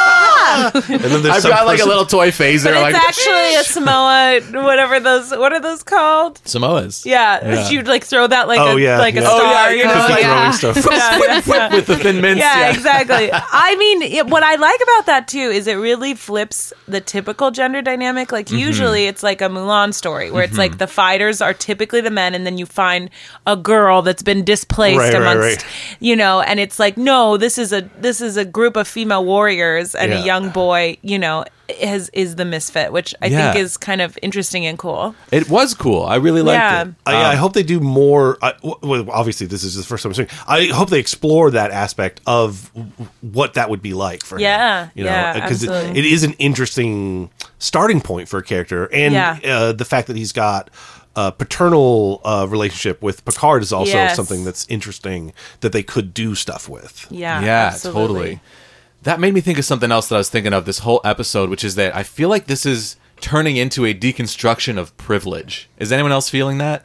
And then there's I've some got like a person- little toy phaser. But like it's actually a Samoa, whatever those, what are those called? Samoas. Yeah, Yeah. you'd like throw that like Oh, a yeah, like a yeah. star. Oh, yeah, you know, cookie like- yeah. throwing stuff. yeah, yeah. with the thin mints. Yeah, Yeah, exactly. I mean, it, what I like about that too is it really flips the typical gender dynamic. Like Mm-hmm. usually it's like a Mulan story where it's like the fighters are typically the men, and then you find a girl that's been displaced Right, right, amongst, right. you know, and it's like no, this is a this is a group of female warriors, and Yeah. a young boy, you know, is is the misfit, which I Yeah. think is kind of interesting and cool. It was cool. I really liked Yeah. it. I, I hope they do more. I, w- well, obviously, this is the first time I'm saying. I hope they explore that aspect of w- what that would be like for Yeah, him. You know, yeah, because it, absolutely. it is an interesting starting point for a character, and Yeah. uh, the fact that he's got a paternal uh, relationship with Picard is also Yes. something that's interesting that they could do stuff with. Yeah, yeah, absolutely. totally. That made me think of something else that I was thinking of this whole episode, which is that I feel like this is turning into a deconstruction of privilege. Is anyone else feeling that?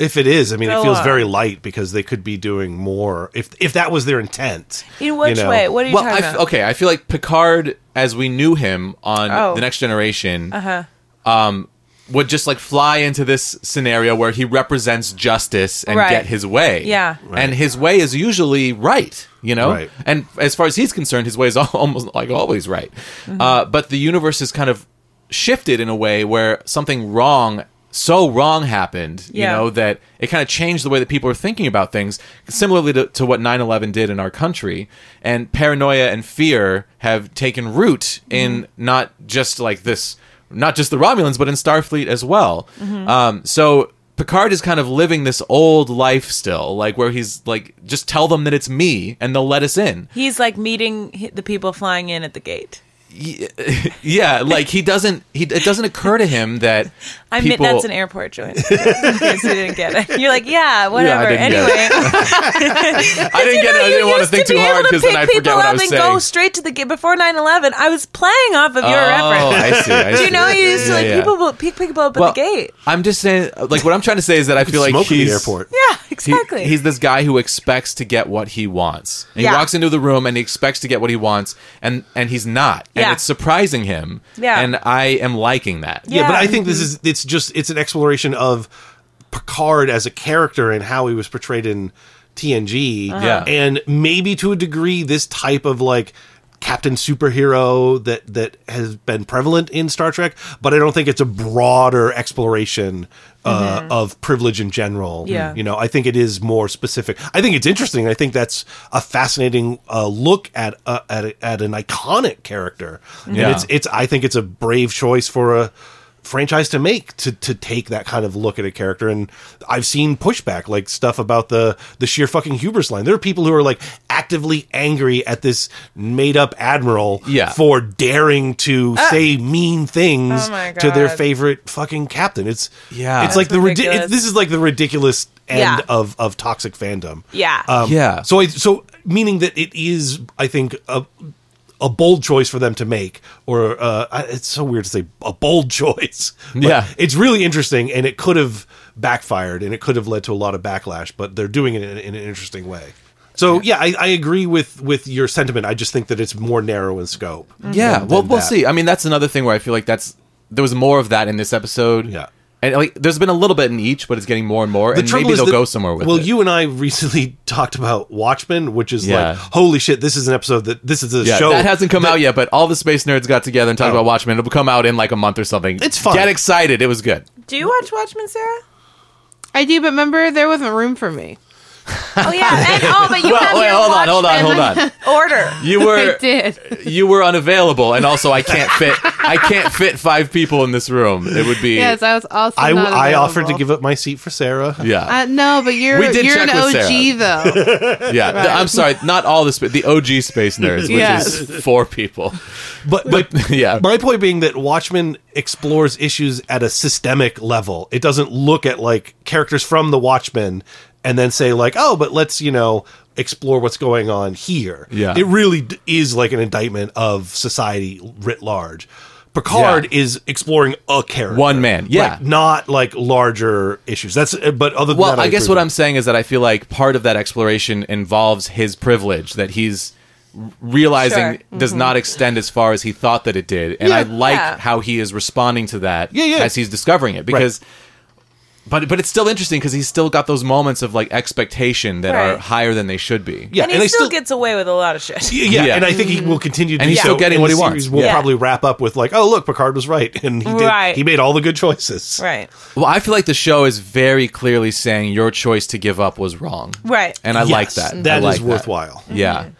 If it is, I mean, it feels on. very light because they could be doing more. If if that was their intent, In which you know. way? What are you well, talking I f- about? okay, I feel like Picard, as we knew him on Oh. the Next Generation, Uh-huh. um, would just like fly into this scenario where he represents justice and Right. get his way. Yeah. and his way is usually right. You know, Right. and as far as he's concerned, his way is almost like always right. Mm-hmm. Uh, but the universe has kind of shifted in a way where something wrong. So wrong happened, you know, that it kind of changed the way that people are thinking about things, similarly to, to what 9 11 did in our country. And paranoia and fear have taken root in not just like this, not just the Romulans, but in Starfleet as well. Um, so Picard is kind of living this old life still, like where he's like, just tell them that it's me and they'll let us in. He's like meeting the people flying in at the gate. Yeah, like he doesn't, he, it doesn't occur to him that I mean, people. that's an airport joint. in case you didn't get it. You're like, yeah, whatever. didn't get anyway, I didn't get it. I didn't want to think too hard because then I forget what I was and saying. go straight to the gate before 9/11. I was playing off of your oh, reference. I see. I see. Do you know you used to like yeah, yeah. people pick people up well, at the gate? I'm just saying, like, what I'm trying to say is that I feel like smoke in he's the airport. Yeah, he- exactly. he's this guy who expects to get what he wants. And Yeah. He walks into the room and he expects to get what he wants, and and he's not, and Yeah. it's surprising him. Yeah. and I am liking that. Yeah, but I think this is it's just it's an exploration of Picard as a character and how he was portrayed in TNG. Uh-huh. Yeah. And maybe to a degree this type of like captain superhero that that has been prevalent in Star Trek, but I don't think it's a broader exploration uh, of privilege in general. Mm-hmm. Yeah. You know, I think it is more specific. I think it's interesting. I think that's a fascinating uh, look at uh, at at an iconic character. And Yeah. it's it's I think it's a brave choice for a franchise to make to to take that kind of look at a character and I've seen pushback like stuff about the the sheer fucking hubris line. There are people who are like actively angry at this made up admiral Yeah. for daring to say mean things Oh to their favorite fucking captain. It's Yeah. It's like That's the ridi- it, this is like the ridiculous end Yeah. of of toxic fandom. yeah. Um, Yeah. So I so meaning that it is, I think, a a bold choice for them to make, or uh, it's so weird to say a bold choice. Yeah. it's really interesting, and it could have backfired, and it could have led to a lot of backlash. But they're doing it in, in an interesting way. So yeah, I, I agree with with your sentiment. I just think that it's more narrow in scope. Yeah, than- well, than we'll that. see. I mean, that's another thing where I feel like that's there was more of that in this episode. Yeah. And like there's been a little bit in each, but it's getting more and more. The and maybe they'll that- go somewhere with well, it. Well, you and I recently talked about Watchmen, which is Yeah. like, holy shit, this is an episode that this is a yeah, show that hasn't come out yet, but all the space nerds got together and talked Oh. about Watchmen. It'll come out in like a month or something. It's fun. Get excited! It was good. Do you watch Watchmen, Sarah? I do, but remember there wasn't room for me. Oh yeah, and oh, but you Well, have wait, your hold on, hold on, hold on. Order. You I were did. you were unavailable, and also I can't fit I can't fit five people in this room. It would be Yes, I was also. I, not I offered to give up my seat for Sarah. yeah. Uh, no, but you're We did you're an check with OG though. Yeah, th- I'm sorry, not all the spa- the OG Space Nerds, which Yes. is four people. But but Yeah. my point being that Watchmen explores issues at a systemic level. It doesn't look at like characters from the Watchmen and then say like, oh, but let's you know explore what's going on here. Yeah. it really d- is like an indictment of society writ large. Picard Yeah. is exploring a character, One man, yeah. Like, not like larger issues. That's uh, but other than Well, that, I guess what with I'm saying is that I feel like part of that exploration involves his privilege that he's realizing Sure. does not extend as far as he thought that it did, and Yeah. I like Yeah. how he is responding to that Yeah, yeah. as he's discovering it because. But, but it's still interesting because he's still got those moments of like expectation that are higher than they should be. Yeah, and he and still, still- gets away with a lot of shit. Yeah, Yeah. and I think he will continue to And do he's so. still getting and what the he wants. series Will Yeah. probably wrap up with like, "Oh, look, Picard was right, and he did. Right. He made all the good choices." Right. Well, I feel like the show is very clearly saying your choice to give up was wrong. Right. And I like Yes, that. That I is like worthwhile. Yeah. Mm-hmm.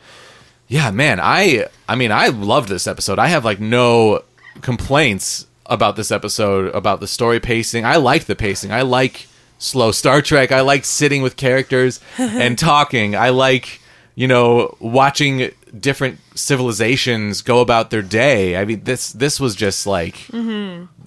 Yeah, man. I I mean, I loved this episode. I have like no complaints about this episode about the story pacing. I like the pacing. I like slow Star Trek. I like sitting with characters and talking. I like, you know, watching different civilizations go about their day. I mean, this this was just like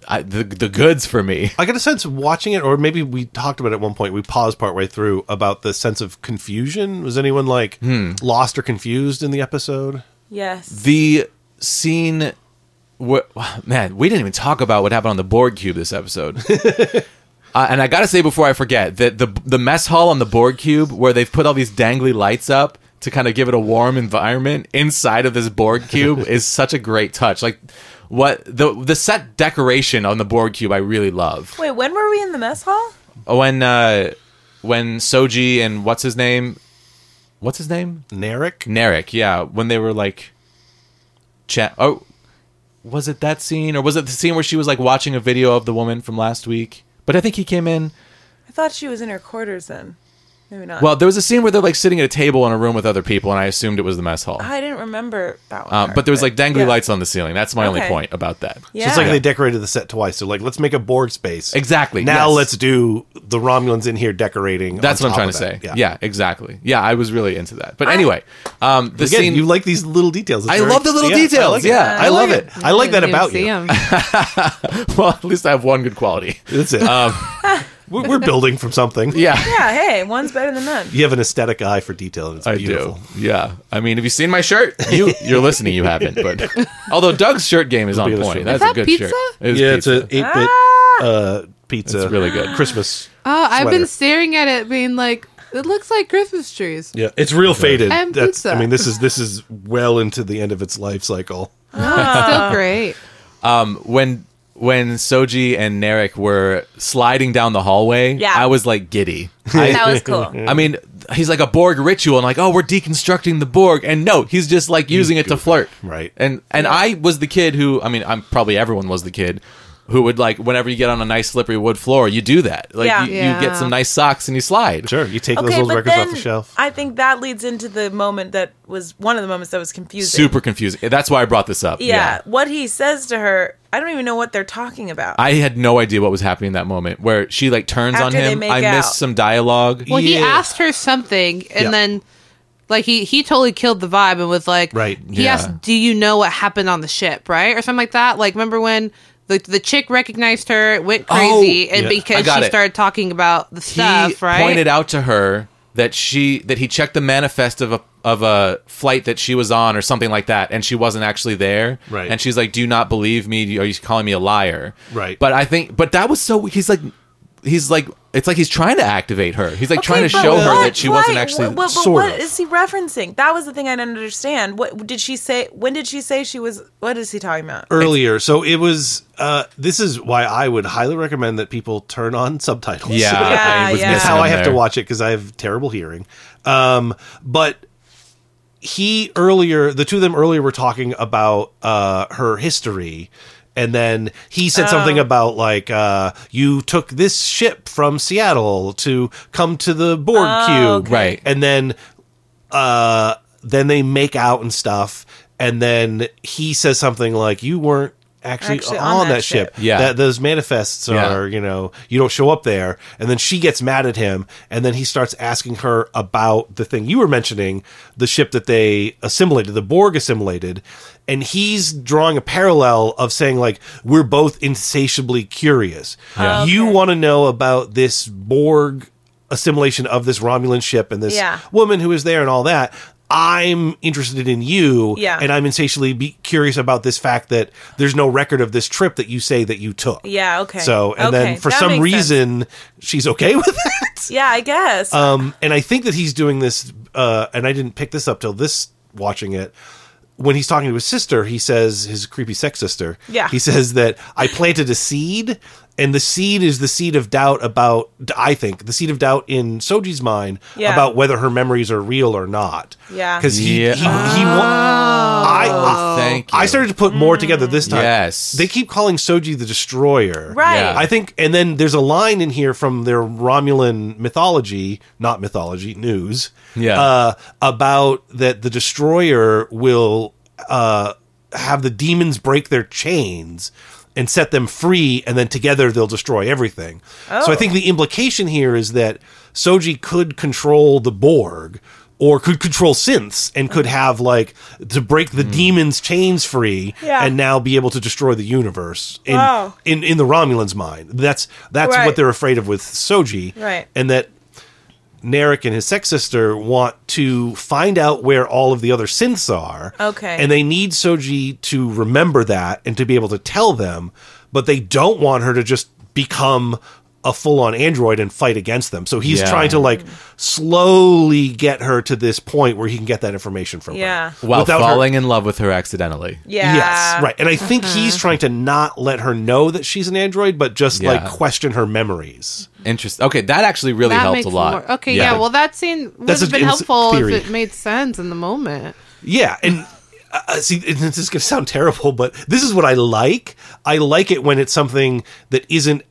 I, the the goods for me. I got a sense watching it, or maybe we talked about it at one point. We paused partway through about the sense of confusion. Was anyone like Hmm. lost or confused in the episode? Yes. the scene wh- man we didn't even talk about what happened on the Borg cube this episode uh, and i gotta say before i forget that the the mess hall on the Borg cube where they've put all these dangly lights up to kind of give it a warm environment inside of this Borg cube is such a great touch like what the the set decoration on the Borg cube i really love Wait, when were we in the mess hall? when uh when soji and what's his name what's his name Narek? Narek, yeah, when they were like, chat. Oh, was it that scene, or was it the scene where she was like watching a video of the woman from last week? But I think he came in. I thought she was in her quarters then. Maybe not. Well, there was a scene where they're like sitting at a table in a room with other people, and I assumed it was the mess hall. I didn't remember that one. Um, part, but there was like dangly yeah. lights on the ceiling. That's my only Okay. point about that. Yeah. So it's like they decorated the set twice. So like, let's make a Borg space. Exactly, Now yes. let's do the Romulans in here decorating. That's on what I'm top trying to of say. that. Yeah. exactly. Yeah, I was really into that. But anyway, um, the Again, scene. you like these little details. It's I very- love the little Yeah, I details, like it. yeah. I love it. I like that Didn't about you. you. 'em. well, at least I have one good quality. That's it. Um, we're, we're building from something. Yeah. Yeah, hey, one's better than none. You have an aesthetic eye for detail, and it's I beautiful. do. Yeah. I mean, have you seen my shirt? You you're listening. You haven't, but although Doug's shirt game is on be point. show. That's Is a good pizza? shirt. It is Yeah, pizza. it's an eight bit Ah! uh, pizza. It's really good. Christmas. Oh, I've sweater. been staring at it, being like, it looks like Christmas trees. Yeah, it's real faded. And That's. pizza. I mean, this is this is well into the end of its life cycle. Still great. when when Soji and Narek were sliding down the hallway, Yeah. I was like giddy. I, That was cool. I mean, he's like a Borg ritual, and like, oh, we're deconstructing the Borg, and no, he's just like using it to flirt, Right. And and I was the kid who, I mean, I'm probably everyone was the kid who would like whenever you get on a nice slippery wood floor, you do that, like Yeah. you, you get some nice socks and you slide. Sure, you take those Okay, old records then off the shelf. I think that leads into the moment that was one of the moments that was confusing. Super confusing. That's why I brought this up. Yeah, what he says to her, I don't even know what they're talking about. I had no idea what was happening in that moment where she like turns on After they him. make I out. missed some dialogue. Well, he Yeah. asked her something, and Yeah. then, like, he he totally killed the vibe and was like, Right. He Yeah. asked, "Do you know what happened on the ship?" Right, or something like that. Like, remember when the the chick recognized her, went oh, crazy, Oh, and yeah. I because got she it. started talking about the stuff, he right? pointed out to her that she that he checked the manifest of a of a flight that she was on or something like that, and she wasn't actually there. Right. And she's like, "Do you not believe me? Are you calling me a liar?" Right. But I think, but that was so. He's like, he's like it's like he's trying to activate her. He's like Okay, trying to but show her that she wasn't actually What, what, but sort what of. is he referencing? That was the thing I didn't understand. What did she say? When did she say she was? What is he talking about? earlier. So it was. Uh, this is why I would highly recommend that people turn on subtitles. Yeah, Yeah, I was yeah. That's how I have to watch it because I have terrible hearing. Um, but he earlier, the two of them earlier were talking about uh, her history. And then he said something about like uh, you took this ship from Seattle to come to the Borg cube, okay. Right. And then uh, then they make out and stuff, and then he says something like, "You weren't actually, Actually on, on that, that ship. ship. Yeah. that those manifests Yeah. are, you know, you don't show up there." And then she gets mad at him, and then he starts asking her about the thing you were mentioning, the ship that they assimilated, the Borg assimilated. And he's drawing a parallel of saying like we're both insatiably curious. Yeah. Oh, you want to know about this Borg assimilation of this Romulan ship and this Yeah. woman who is there and all that. I'm interested in you, Yeah. and I'm insatiably be curious about this fact that there's no record of this trip that you say that you took. Yeah. Okay. So, and Okay, then for that some makes sense. reason, she's okay with that. Yeah, I guess. Um, and I think that he's doing this, uh, and I didn't pick this up till this watching it. When he's talking to his sister, he says his creepy sex sister. Yeah. He says that I planted a seed, and the seed is the seed of doubt about. I think the seed of doubt in Soji's mind Yeah. about whether her memories are real or not. Yeah. Because he Yeah. he, he wa- I, I Thank you. I started to put more together this time. Yes. They keep calling Soji the Destroyer. right. Yeah. I think, and then there's a line in here from their Romulan mythology, not mythology, news, Yeah. uh, about that the destroyer will uh, have the demons break their chains and set them free, and then together they'll destroy everything. So I oh. think the implication here is that Soji could control the Borg. Or could control synths and could have like to break the hmm. demons' chains free, Yeah. and now be able to destroy the universe in Wow. in in the Romulans' mind. That's that's Right. what they're afraid of with Soji, Right. And that Narek and his sex sister want to find out where all of the other synths are, Okay. And they need Soji to remember that and to be able to tell them, but they don't want her to just become a full-on android and fight against them. So he's Yeah. trying to like slowly get her to this point where he can get that information from Yeah. her while without her- falling in love with her accidentally. yeah. Yes, right. And I think he's trying to not let her know that she's an android, but just like question her memories. Interesting. Okay, that actually really that helped a lot. more. Okay, yeah. Well, that scene would That's have been it's helpful theory. if it made sense in the moment. Yeah, and uh, see, this is going to sound terrible, but this is what I like. I like it when it's something that isn't s-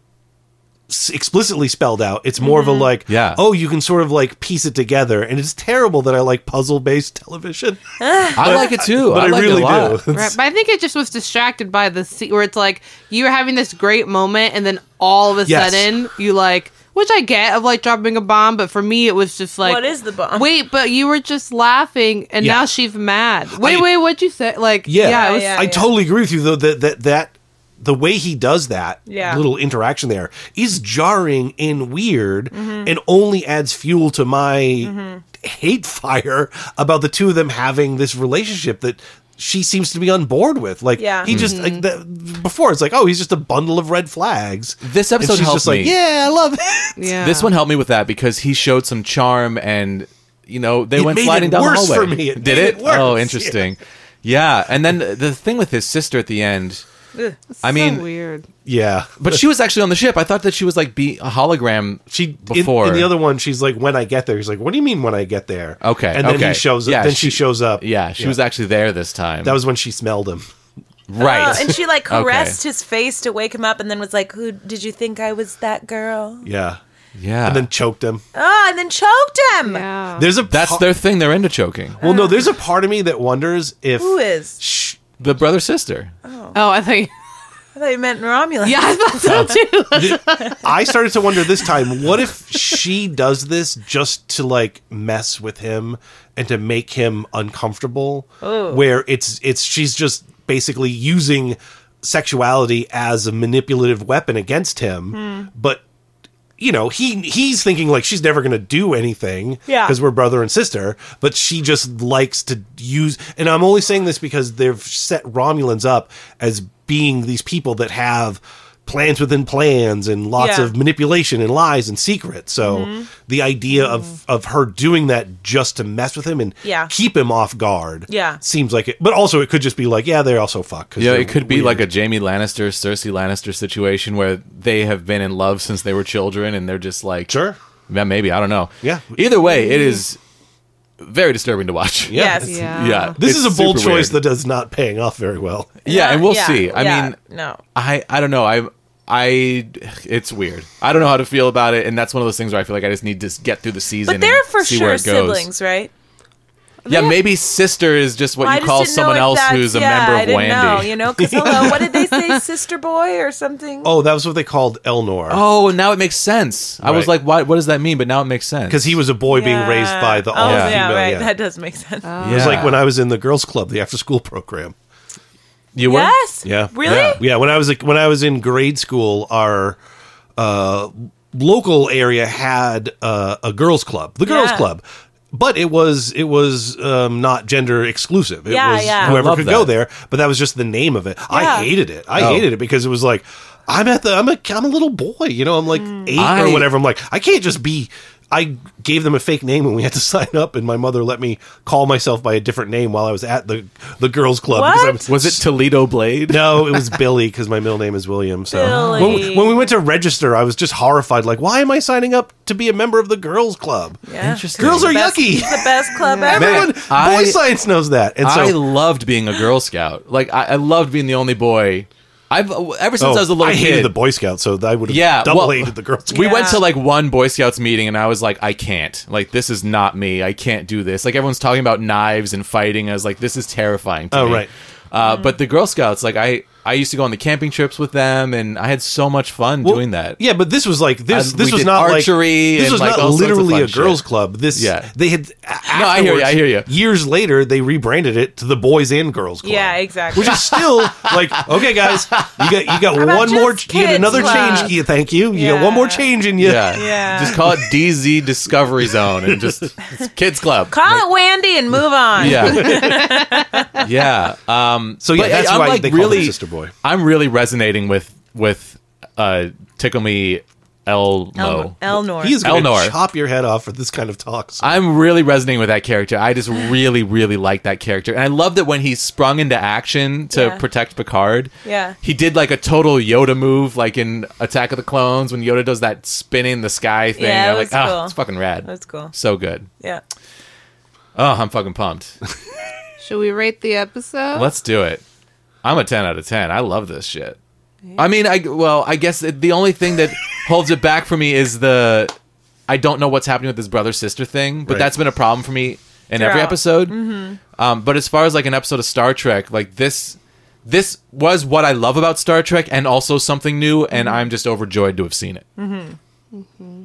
explicitly spelled out. It's more of a mm-hmm. like, Yeah. oh, you can sort of like piece it together. And it's terrible that I like puzzle based television, I like it too. but I, like really it a lot. do. Right, but I think it just was distracted by the scene where it's like you were having this great moment, and then all of a Yes. sudden you like, which I get of like dropping a bomb, but for me it was just like, What is the bomb? Wait, but you were just laughing, and Yeah. now she's mad. Wait, I- wait, what'd you say? Like, Yeah, yeah, was, yeah, I totally agree with you though that that that the way he does that Yeah. little interaction there is jarring and weird Mm-hmm. and only adds fuel to my hate fire about the two of them having this relationship that she seems to be on board with like Yeah. he just like that, before it's like oh he's just a bundle of red flags This And episode she's helped just like me. yeah i love it yeah. This one helped me with that because he showed some charm and you know they It went made sliding it down worse the hallway. for me. It Did made it? it worse. Oh, interesting. Yeah. and then the thing with his sister at the end. I so mean, weird. yeah but she was actually on the ship. I thought that she was like be a hologram. she in- before in, the other one she's like when i get there he's like what do you mean when i get there Okay, and then okay. he shows up Yeah, then she, she- shows up Yeah, she was actually there this time. that was when she smelled him right. Oh, and she like Okay. caressed his face to wake him up, and then was like, "Who did you think I was? That girl?" yeah yeah. and then choked him. Oh, and then choked him. Yeah. There's a that's their thing. They're into choking. well, no. Ah. There's a part of me that wonders if Who is? Shh, The brother sister. Oh, oh I think. I thought you meant Romulus. Yeah, I thought so too. I started to wonder this time. What if she does this just to like mess with him and to make him uncomfortable? Oh. Where it's it's she's just basically using sexuality as a manipulative weapon against him, hmm. but. You know, he he's thinking like she's never going to do anything Yeah. because we're brother and sister, but she just likes to use. And I'm only saying this because they've set Romulans up as being these people that have plans within plans and lots Yeah. of manipulation and lies and secrets. So Mm-hmm. the idea of of her doing that just to mess with him and Yeah. keep him off guard, Yeah. seems like it. But also, it could just be like, yeah, they're also fuck. 'cause Yeah, it could be like a Jaime Lannister, Cersei Lannister situation where they have been in love since they were children, and they're just like, sure. yeah, maybe I don't know. Yeah. Either way, it is very disturbing to watch. Yeah. Yes. Yeah. yeah. This it's is a bold choice weird. that is not paying off very well. Yeah, and we'll Yeah, see. I yeah, mean, no. I I don't know. I I it's weird. I don't know how to feel about it, and that's one of those things where I feel like I just need to get through the season. But they're and for see where sure it goes. siblings, right? Yeah, maybe sister is just what I you just call someone else that's- who's a yeah, member I of didn't Wandy. know, you know, because hello, what did they say, sister boy or something? Oh, that was what they called Elnor. Oh, now it makes sense. I was like, what? What does that mean? But now it makes sense because he was a boy being raised by the oh, all yeah, female. right. yeah. That does make sense. Yeah. It was like when I was in the girls' club, the after school program. You were. yes. Yeah. Really? Yeah. Yeah, when I was when I was in grade school, our uh, local area had uh, a girls' club, the girls' Yeah. club. But it was it was um, not gender exclusive. It Yeah, was yeah. whoever I love could go there. But that was just the name of it. Yeah. I hated it. I Oh. hated it because it was like I'm at the I'm a I'm a little boy. You know, I'm like Mm. eight I- or whatever. I'm like I can't just be. I gave them a fake name when we had to sign up, and my mother let me call myself by a different name while I was at the the girls' club. What? I'm- Was it Toledo Blade? no, it was Billy because my middle name is William. So Billy. When, we, when we went to register, I was just horrified. Like, why am I signing up to be a member of the girls' club? Yeah. Interesting. Girls are Best- yucky. The best club ever. Everyone, I- boy science knows that, and so I loved being a Girl Scout. Like I, I loved being the only boy. I've ever since oh, I was a little kid. I hated kid. the Boy Scouts, so I would have yeah, double well, hated the girls. We Yeah. went to like one Boy Scouts meeting, and I was like, I can't. Like, this is not me. I can't do this. Like, everyone's talking about knives and fighting. I was like, this is terrifying. To Oh, me. right. Uh, But the Girl Scouts, like, I I used to go on the camping trips with them, and I had so much fun Well, doing that. Yeah, but this was like this. Uh, this was not archery like this and, was like, not all sorts of literally a girls' shit. club. This Yeah. they had. No, I hear you, I hear you. Years later, they rebranded it to the Boys and Girls Club. Yeah, exactly. Which is still like okay, guys, you got you got about one more. just You get another club? change. Yeah, thank you. You got one more change in you. Yeah. Yeah. Just call it DZ Discovery Zone and just it's Kids Club. Call it Wandy and move on. Yeah. yeah. Um, So yeah, but, that's I'm, why like, they call really, him Sister Boy. I'm really resonating with with uh, Tickle Me Elmo. Elnor. He's is going to Elnor. chop your head off for this kind of talks. I'm really resonating with that character. I just really, really like that character, and I love that when he sprung into action to Yeah. protect Picard. Yeah. he did like a total Yoda move, like in Attack of the Clones when Yoda does that spinning the sky thing. Yeah, it I'm was like, oh, cool. it's fucking rad. That's cool. So good. Yeah. Oh, I'm fucking pumped. Should we rate the episode? Let's do it. I'm a 10 out of 10. I love this shit. I mean, I well, I guess it- the only thing that holds it back for me is the I don't know what's happening with this brother sister thing, but Right. that's been a problem for me in every Throughout. episode. Mm-hmm. Um, but as far as like an episode of Star Trek, like this, this was what I love about Star Trek, and also something new, and mm-hmm. I'm just overjoyed to have seen it. Mm-hmm.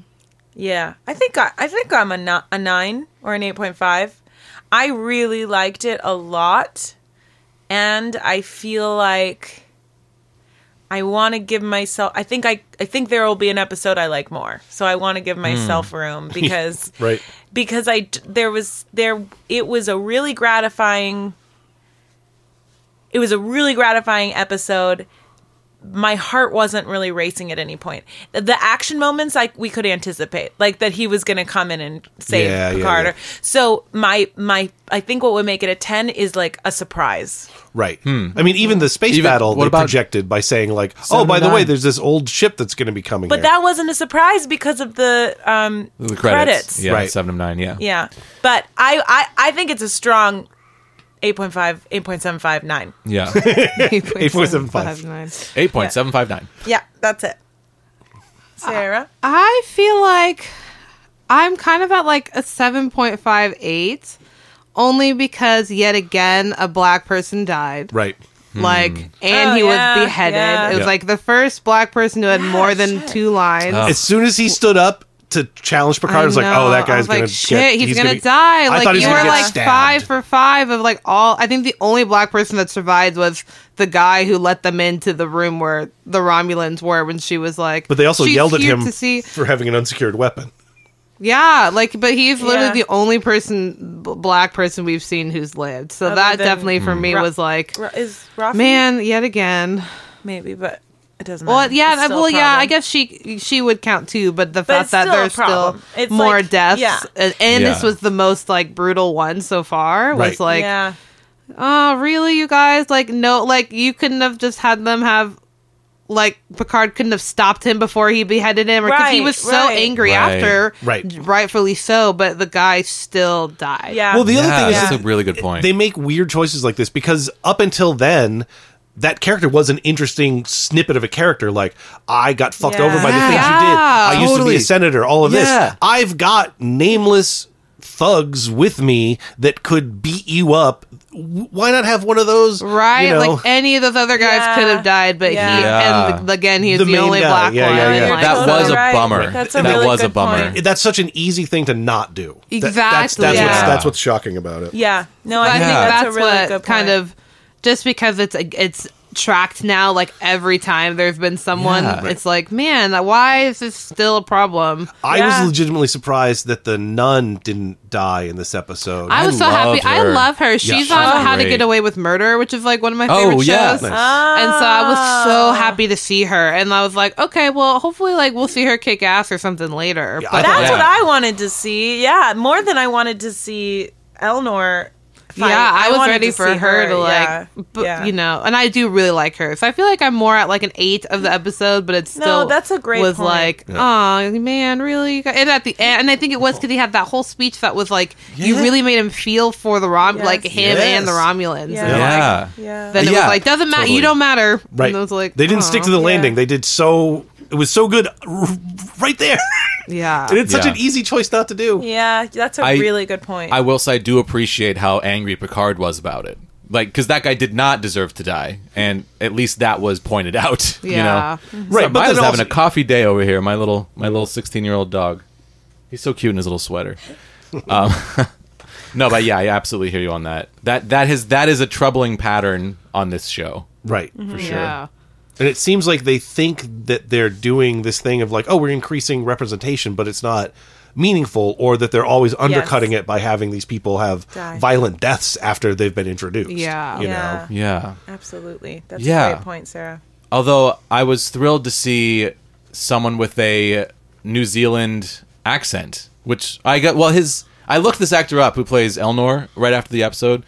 Yeah, I think I, I think I'm a, no, a nine or an eight point five. I really liked it a lot, and I feel like I want to give myself. I think I I think there will be an episode I like more, so I want to give myself hmm. room because right. because I there was there it was a really gratifying. It was a really gratifying episode my heart wasn't really racing at any point. The- The action moments, like we could anticipate, like that he was going to come in and save Yeah, yeah, yeah. So my my, I think what would make it a ten is like a surprise. Right. I mean, even the space Even- battle what they about- projected by saying like, "Oh, Seven by the way, there's this old ship that's going to be coming." But here. that wasn't a surprise because of the um The credits, credits. yeah, Right. seven of nine, yeah. Yeah. But I, I I think it's a strong 8.5, 8.75, 9. yeah, 8.759. eight point seven five nine. Yeah, that's it. Sarah? I feel like I'm kind of at like a 7.58 only because yet again a black person died. right. Like hmm. and Oh, he yeah, was beheaded. yeah. It was Yeah. like the first black person who had more than two lines. Oh. As soon as he stood up to challenge Picard, I, was like, know. "Oh, I that guy's was like, going to shit. get, he's, gonna, be- die. I Like thought he was you gonna were get like stabbed. five for five of like all. I think the only black person that survived was the guy who let them into the room where the Romulans were when she was like. But they also "She's yelled at here him to see. for having an unsecured weapon. Yeah, like, but he's literally Yeah. the only person, b- black person we've seen who's lived. So Other that than definitely for me Ra- was like, Ra- Is Rafi? man, yet again. Maybe, but it doesn't. Well, matter. yeah, It's still a well, yeah. problem. I guess she she would count too, but the But fact it's that still a there's still problem. It's more like- deaths, yeah. and, and this Yeah. was the most like brutal one so far. Was Right. like, yeah, oh, really, you guys? Like, no, like you couldn't have just had them have. Like Picard couldn't have stopped him before he beheaded him, because he was so right. angry Right. after, Right. rightfully so. But the guy still died. yeah. Well, the other yeah, thing is that's a really good point. they make weird choices like this because up until then that character was an interesting snippet of a character like i got fucked Yeah. over by the things you did Yeah. i used to be a senator all of Yeah. this i've got nameless thugs with me that could beat you up W- why not have one of those Right, you know, like any of those other guys Yeah. could have died, but Yeah. he Yeah. and again he was The the, only guy. black Yeah, one. yeah, yeah. like- that Totally was a right. bummer. That's a that really was a bummer. point. that's such an easy thing to not do That- that's, that's, Exactly, what's, yeah. that's what's shocking about it yeah. No, I, I, think think that's, that's, a really what good kind of just because it's it's tracked now. Like every time there's been someone, Yeah. it's like, man, why is this still a problem? i Yeah. was legitimately surprised that the nun didn't die in this episode I was so happy. loved I love her. She's she's on How to. Get Away with Murder, which is like one of my Oh, favorite yeah. shows. Nice. And so I was so oh. happy to see her, and I was like, okay, well, hopefully, like we'll see her kick ass or something later. Yeah, but thought- That's Yeah. what I wanted to see. Yeah, more than I wanted to see Elnor. Fight. Yeah, I, was ready to for see her, to like, yeah. but Yeah. you know, and I do really like her. So I feel like I'm more at like an eight of the episode, but it's No, still that's a great was point. like, oh man, really? And at the end, and I think it was because he had that whole speech that was like, you really made him feel for the Rom, Yes. like him Yes. and the Romulans. Yeah. And, like, yeah. Yeah. then it Yeah, was like, doesn't matter, totally. you don't matter. Right. And it was like, they didn't stick to the landing. Yeah. They did so. It was so good, r- right there, Yeah. and it's such Yeah. an easy choice not to do. Yeah, that's a I- really good point. I will say I do appreciate how angry Picard was about it. Like, because that guy did not deserve to die, and at least that was pointed out. You Yeah. know, Right, So but Miles then having also- a coffee day over here. My little, my little sixteen-year-old dog. He's so cute in his little sweater. Um, no, but yeah, I absolutely hear you on that. That that is that is a troubling pattern on this show Right. for sure. Yeah. And it seems like they think that they're doing this thing of like, oh, we're increasing representation, but it's not meaningful, or that they're always undercutting it by having these people have Die. violent deaths after they've been introduced. Yeah. You Yeah. know? Yeah. Absolutely. That's Yeah. a great point, Sarah. Although I was thrilled to see someone with a New Zealand accent, which I got. Well, his I looked this actor up who plays Elnor right after the episode,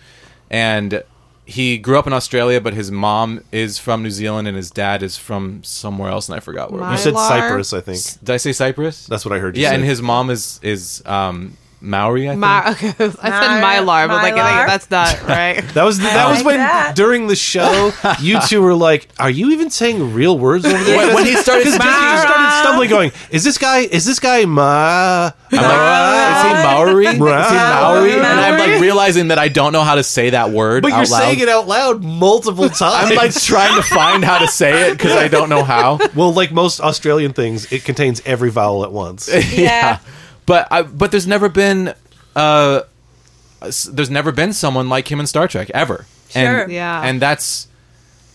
and he grew up in Australia, but his mom is from New Zealand and his dad is from somewhere else, and I forgot where. it My- You said Mylar. Cyprus, I think. Did I say Cyprus? That's what I heard you yeah, say. and his mom is is um, Maori. I think. My, okay, I said My- Mylar, but like Mylar? that's not right. that was that was like when that. during the show you two were like, "Are you even saying real words over there?" When- when he started Because speaking- he started stumbling, going, "Is this guy? Is this guy ma?" I'm like, is he Maori? Is he Maori? And I'm like realizing that I don't know how to say that word But you're loud. saying it out loud multiple times. I'm like trying to find how to say it because I don't know how. well, like most Australian things, it contains every vowel at once. Yeah. But I, but there's never been uh there's never been someone like him in Star Trek ever. Sure. And, Yeah. And that's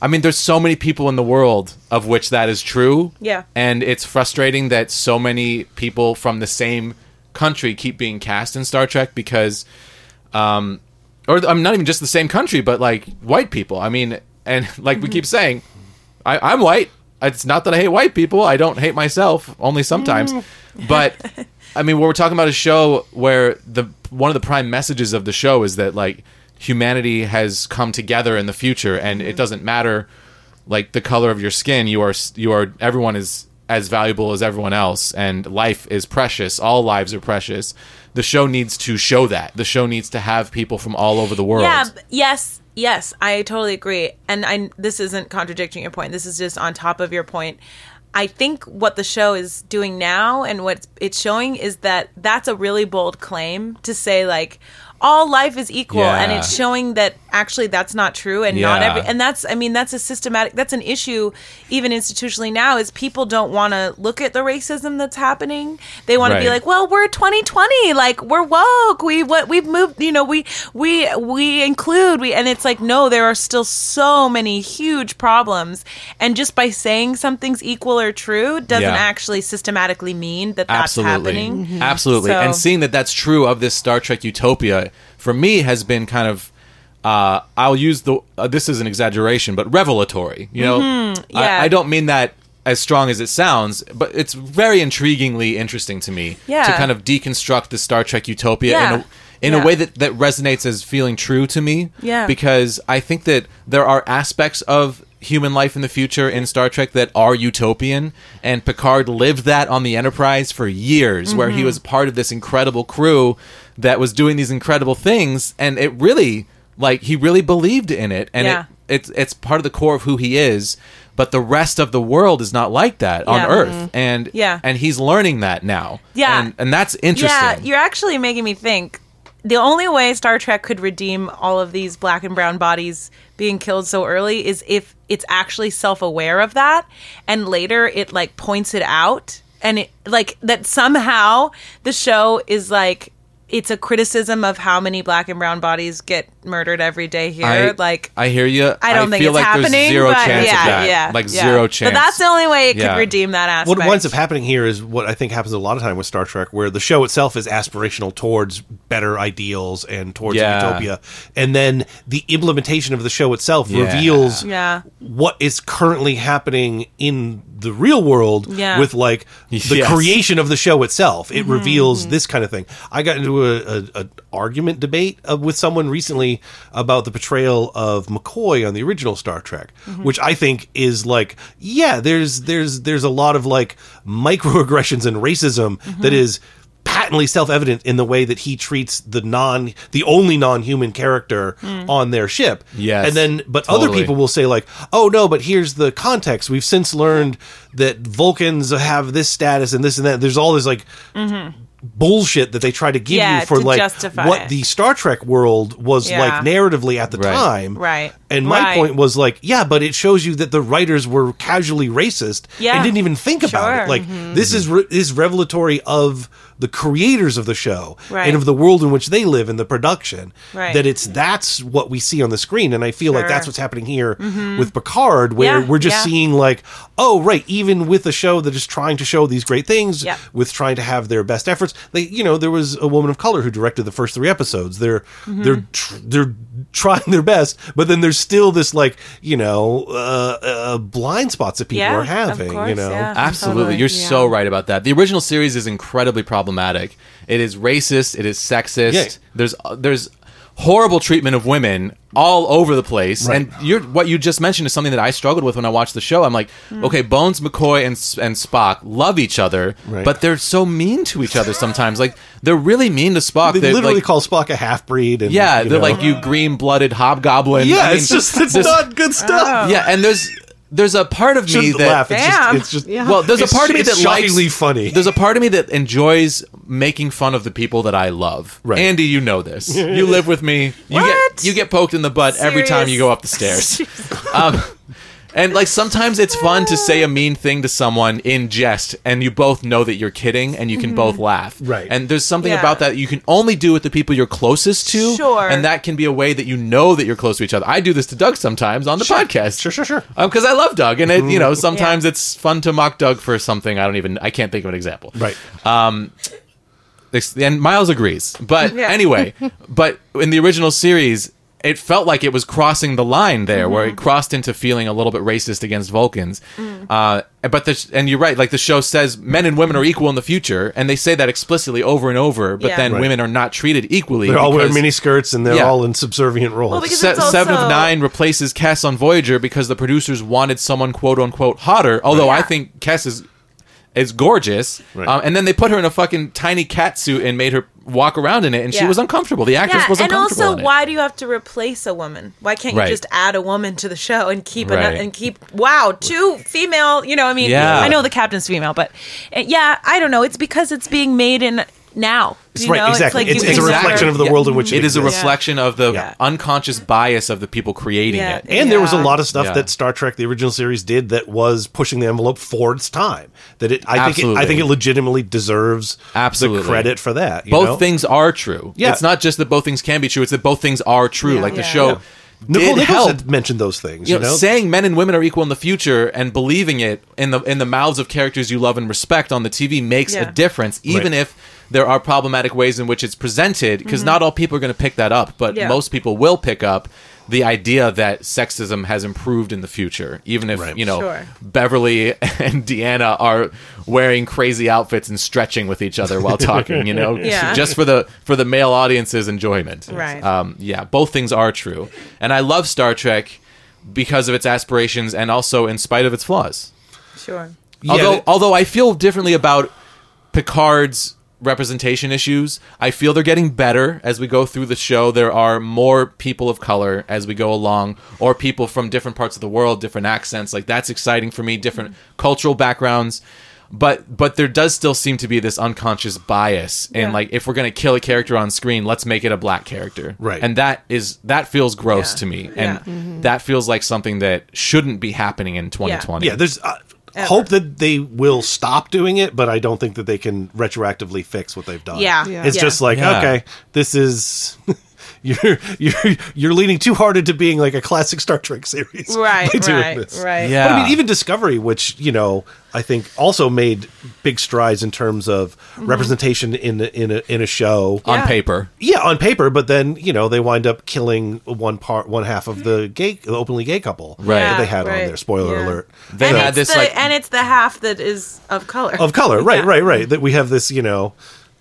I mean there's so many people in the world of which that is true. Yeah. And it's frustrating that so many people from the same country keep being cast in Star Trek because um or I'm not even just the same country but like white people. I mean and like we keep saying I, I'm white. It's not that I hate white people. I don't hate myself, only sometimes. But I mean, we're talking about a show where the one of the prime messages of the show is that like humanity has come together in the future, and it mm-hmm. doesn't matter like the color of your skin. You are you are everyone is as valuable as everyone else, and life is precious. All lives are precious. The show needs to show that. The show needs to have people from all over the world. Yeah. Yes. Yes. I totally agree. And I this isn't contradicting your point. This is just on top of your point. I think what the show is doing now and what it's showing is that that's a really bold claim to say like all life is equal and it's showing that actually that's not true and not every and that's I mean that's a systematic that's an issue even institutionally now is people don't want to look at the racism that's happening. They want to be like, well, we're 2020, like we're woke. We what we've moved, you know, we we we include we and it's like no, there are still so many huge problems and just by saying something's equal or true doesn't Yeah. actually systematically mean that that's absolutely happening. absolutely So- and seeing that that's true of this star trek utopia for me has been kind of uh, I'll use the uh, this is an exaggeration, but revelatory. You know, Mm-hmm. yeah. I, I don't mean that as strong as it sounds, but it's very intriguingly interesting to me Yeah. to kind of deconstruct the Star Trek utopia Yeah. in a in Yeah. a way that that resonates as feeling true to me. Yeah. because I think that there are aspects of human life in the future in Star Trek that are utopian and Picard lived that on the Enterprise for years where Mm-hmm. he was part of this incredible crew that was doing these incredible things and it really like he really believed in it and Yeah. it it's it's part of the core of who he is but the rest of the world is not like that on Yeah. Mm-hmm. earth and Yeah. and he's learning that now Yeah. and, and that's interesting Yeah, you're actually making me think. The only way Star Trek could redeem all of these black and brown bodies being killed so early is if it's actually self-aware of that and later it like points it out and it like that somehow the show is like it's a criticism of how many black and brown bodies get murdered every day here I, like I hear you. I don't think feel it's like happening. There's zero but chance yeah, of that. yeah, like yeah. zero chance. But that's the only way it could Yeah. redeem that aspect. What winds up happening here is what I think happens a lot of time with Star Trek, where the show itself is aspirational towards better ideals and towards Yeah. utopia, and then the implementation of the show itself Yeah. reveals Yeah. what is currently happening in the real world Yeah. with like the Yes. creation of the show itself. Mm-hmm, It reveals this kind of thing. I got into a, a, a argument debate uh, with someone recently about the portrayal of McCoy on the original Star Trek, Mm-hmm. which I think is like, yeah, there's there's there's a lot of like microaggressions and racism Mm-hmm. that is patently self-evident in the way that he treats the non the only non-human character Mm. on their ship Yes, and then but other people will say like oh no but here's the context we've since learned that vulcans have this status and this and that there's all this like bullshit that they try to give. Yeah, you for to like justify what it. the star trek world was Yeah. like narratively at the Right. time Right. And my Right. point was like yeah but it shows you that the writers were casually racist Yeah. and didn't even think about it like this is re- is revelatory of the creators of the show Right. and of the world in which they live in the production Right. that it's that's what we see on the screen and i feel like that's what's happening here with picard where Yeah, we're just yeah. seeing like oh right even with a show that is trying to show these great things Yep. with trying to have their best efforts they you know there was a woman of color who directed the first three episodes they're Mm-hmm. they're tr- they're trying their best but then there's still this like you know uh, uh blind spots that people Yeah, are of having course, you know yeah. Absolutely. Totally, You're yeah. so right about that. The original series is incredibly problematic. It is racist, it is sexist. Yeah. There's there's horrible treatment of women all over the place. Right. And you're what you just mentioned is something that I struggled with when I watched the show. I'm like, Hmm. okay, Bones, McCoy and and Spock love each other, Right. but they're so mean to each other sometimes. Like they're really mean to Spock. they They're, literally like, call spock a half-breed yeah, you they're know. like you green-blooded hobgoblin. yeah I mean, it's just it's there's- not good stuff Yeah, and there's there's a part of me shouldn't that laugh it's Damn. just it's just well, there's it's- a part of me it's that likes funny There's a part of me that enjoys making fun of the people that I love. Right. Andy, you know this. You live with me. You What? get you get poked in the butt every time you go up the stairs. um, and like sometimes it's fun to say a mean thing to someone in jest, and you both know that you're kidding, and you can both laugh. Right. And there's something Yeah. about that you can only do with the people you're closest to. Sure. And that can be a way that you know that you're close to each other. I do this to Doug sometimes on the podcast. Sure, sure, sure. Because I love Doug, and it, you Mm-hmm. know sometimes it's fun to mock Doug for something I don't even I can't think of an example. Right. This- And Miles agrees, but Yeah. anyway, but in the original series, it felt like it was crossing the line there, where it Mm-hmm. crossed into feeling a little bit racist against Vulcans. Mm. Uh, but the, and you're right, like the show says, men and women are equal in the future, and they say that explicitly over and over. But Yeah. then Right. women are not treated equally. They're all wearing because- mini skirts and they're Yeah. all in subservient roles. Well, Se- it's Seven of Nine replaces Kes on Voyager because the producers wanted someone quote unquote hotter. Although I think Kes is is gorgeous, Right. um, and then they put her in a fucking tiny cat suit and made her walk around in it, and she was uncomfortable. The actress Yeah, was uncomfortable. and also, in it. why do you have to replace a woman? Why can't you Right. just add a woman to the show and keep Right. an, and keep wow two female? You know, I mean, Yeah. I know the captain's female, but uh, yeah, I don't know. It's because it's being made in now. It's you right, know? exactly. like It's, it's a reflection never- of the Yeah. world in which it, it is a exists. reflection of the Yeah. unconscious bias of the people creating Yeah. it. And there was a lot of stuff Yeah. that Star Trek, the original series, did that was pushing the envelope for its time. That it, I think, it, I think it legitimately deserves Absolutely. the credit for that. you both know? things are true. Yeah. It's not just that both things can be true; it's that both things are true. Yeah. like the show. Yeah. Nicole did Nichols help had mentioned those things. you You know, know, saying men and women are equal in the future and believing it in the in the mouths of characters you love and respect on the TV makes Yeah. a difference, even Right. if there are problematic ways in which it's presented because not all people are going to pick that up, but Yeah. most people will pick up the idea that sexism has improved in the future, even if Right. you know Sure. Beverly and Deanna are wearing crazy outfits and stretching with each other while talking. You know, Yeah. just for the for the male audience's enjoyment. Right. Um, yeah, both things are true, and I love Star Trek because of its aspirations and also in spite of its flaws. Sure. although th- although I feel differently about Picard's representation issues, I feel they're getting better as we go through the show. There are more people of color as we go along, or people from different parts of the world, different accents. Like that's exciting for me, different cultural backgrounds. But but there does still seem to be this unconscious bias and Yeah. like if we're gonna kill a character on screen, let's make it a black character. Right. And that is that feels gross Yeah. to me. Yeah. And that feels like something that shouldn't be happening in 2020. Yeah, there's uh, hope that they will stop doing it, but I don't think that they can retroactively fix what they've done. Yeah. Yeah. It's Yeah. just like, Yeah. okay, this is you're you're you're leaning too hard into being like a classic Star Trek series. Right, right, this. right. Yeah. But I mean, even Discovery, which you know, I think also made big strides in terms of mm-hmm. representation in a, in a in a show. on paper. Yeah, on paper, but then you know they wind up killing one part, one half of the gay, the openly gay couple, Right. That they had Yeah, on right. there. Spoiler Yeah. alert. They and had it's this the, like and it's the half that is of color. of color, right, Yeah. right, right. That we have this, you know,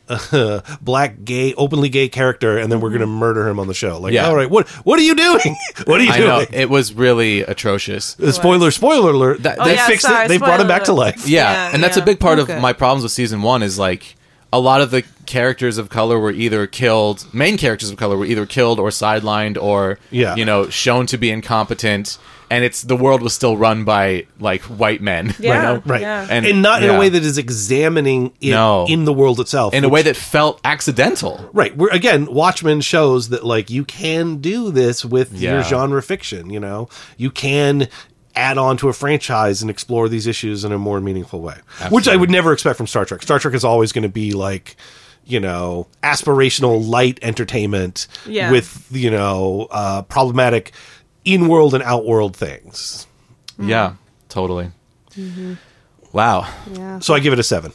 uh, black gay, openly gay character, and then we're going to murder him on the show. Like, Yeah. all right, what what are you doing? what are you I know doing? it was really atrocious. Uh, spoiler, spoiler alert. That- they Oh, yeah, fixed sorry, it. They brought him spoiler back to life. Yeah, Yeah, and that's a big part Okay. of my problems with season one is like a lot of the characters of color were either killed. Main characters of color were either killed or sidelined or Yeah. you know shown to be incompetent. And it's the world was still run by like white men, you Yeah. know? Right, Yeah. and, And- not in yeah. a way that is examining it No. in the world itself, in a way that felt accidental. Right. We're again, Watchmen shows that like you can do this with your Yeah. genre fiction, you know. You can add on to a franchise and explore these issues in a more meaningful way. Which I would never expect from Star Trek. Star Trek is always going to be like you know, aspirational light entertainment Yeah. with, you know, uh, problematic in world and out world things. Yeah, totally. Wow. Yeah. So I give it a seven.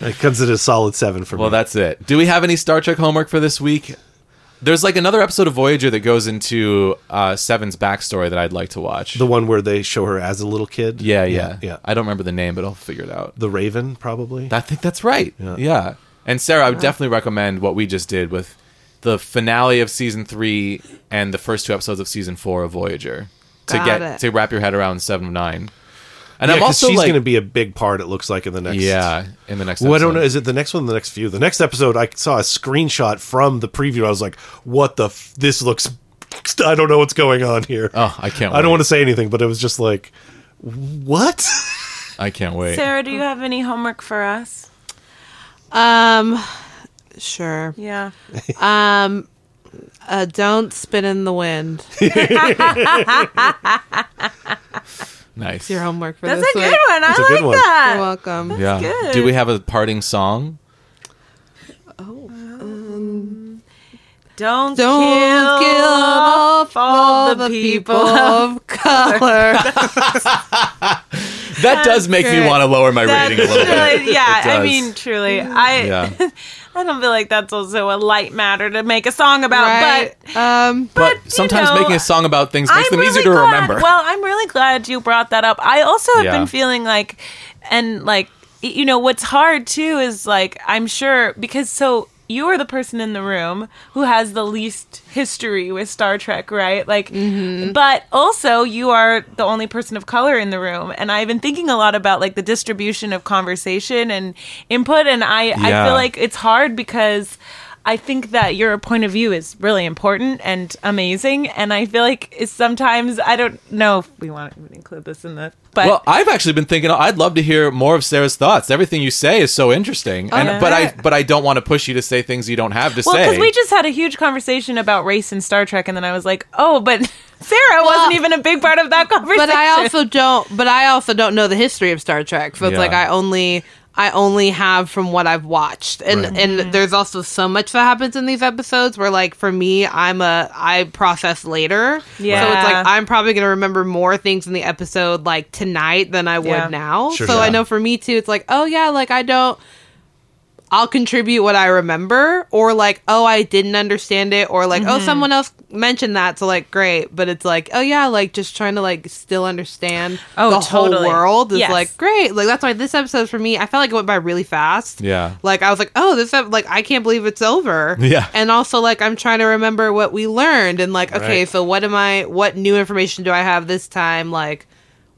it comes at a solid seven for Well, me. Well, that's it. Do we have any Star Trek homework for this week? There's like another episode of Voyager that goes into uh, Seven's backstory that I'd like to watch. the one where they show her as a little kid. yeah, yeah, yeah. I don't remember the name, but I'll figure it out. The Raven, probably. I think that's right. Yeah. And Sarah, I would definitely recommend what we just did with the finale of season three and the first two episodes of season four of Voyager to Got get it. to wrap your head around seven of nine. And yeah, I'm also she's like, going to be a big part. It looks like in the next. yeah, in the next. Well, I don't know. Is it the next one? or The next few? The next episode, I saw a screenshot from the preview. I was like, "What the? F- this looks. I don't know what's going on here. Oh, I can't. I don't want to say anything, but it was just like, what? I can't wait. Sarah, do you have any homework for us? Um, sure. Yeah. Um, uh, don't spin in the wind. Nice. Your homework for That's this a good week. one. I That's a like one. that. You're welcome. Yeah. good. Do we have a parting song? Don't, Don't kill, kill off all the people of color. That does make me great. want to lower my That's rating a little bit. really- yeah, It I does. mean, truly, I Yeah. I don't feel like that's also a light matter to make a song about, right. but. um, But, But, you sometimes know, making a song about things makes I'm them easier to glad- remember. Well, I'm really glad you brought that up. I also have Yeah. been feeling like, and like, you know, what's hard too is like, I'm sure because so you are the person in the room who has the least history with Star Trek, right? Like, mm-hmm. but also you are the only person of color in the room, and I've been thinking a lot about like the distribution of conversation and input, and I I feel like it's hard because. I think that your point of view is really important and amazing, and I feel like sometimes I don't know if we want to include this in the, but well, I've actually been thinking I'd love to hear more of Sarah's thoughts. Everything you say is so interesting, oh, and yeah. but I but I don't want to push you to say things you don't have to well, say. because we just had a huge conversation about race in Star Trek, and then I was like, oh, but Sarah wasn't even a big part of that conversation. but I also don't. But I also don't know the history of Star Trek. So it's Yeah. like I only I only have from what I've watched. And Right. and mm-hmm. there's also so much that happens in these episodes where like for me I'm a I process later. Yeah. So it's like I'm probably going to remember more things in the episode like tonight than I would Yeah. now. Sure, so yeah. I know for me too it's like, "Oh yeah, like I don't I'll contribute what I remember, or like, oh, I didn't understand it, or like, Mm-hmm. oh, someone else mentioned that, so like, great. But it's like, oh yeah, like just trying to like still understand Oh, the totally. whole world is Yes. like great. Like that's why this episode for me, I felt like it went by really fast. Yeah. Like I was like, oh, this ep- like I can't believe it's over. Yeah. And also like I'm trying to remember what we learned, and like, okay, Right. so what am I? What new information do I have this time? Like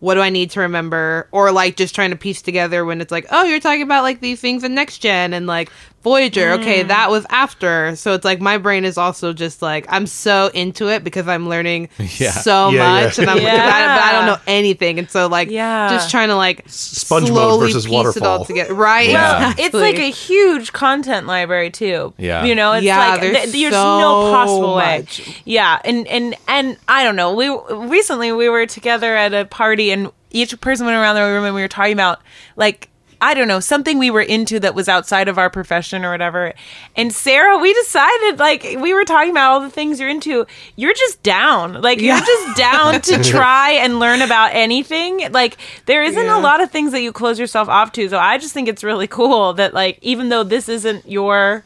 what do I need to remember? Or like just trying to piece together when it's like, oh, you're talking about like these things in next gen and like Voyager. Mm. Okay, that was after. So it's like my brain is also just like I'm so into it because I'm learning Yeah. so Yeah, yeah. much and I'm Yeah. but, I, but I don't know anything. And so like Yeah. just trying to like Sponge mode slowly versus piece it all together. Right. Yeah. It's like a huge content library too. Yeah. you know, it's Yeah, like there's th- there's no so possible way. much. Yeah, and and and I don't know. We recently we were together at a party, and each person went around the room, and we were talking about like. I don't know, something we were into that was outside of our profession or whatever. And Sarah, we decided like we were talking about all the things you're into. You're just down. Like Yeah. you're just down to try and learn about anything. Like there isn't Yeah. a lot of things that you close yourself off to. So I just think it's really cool that like even though this isn't your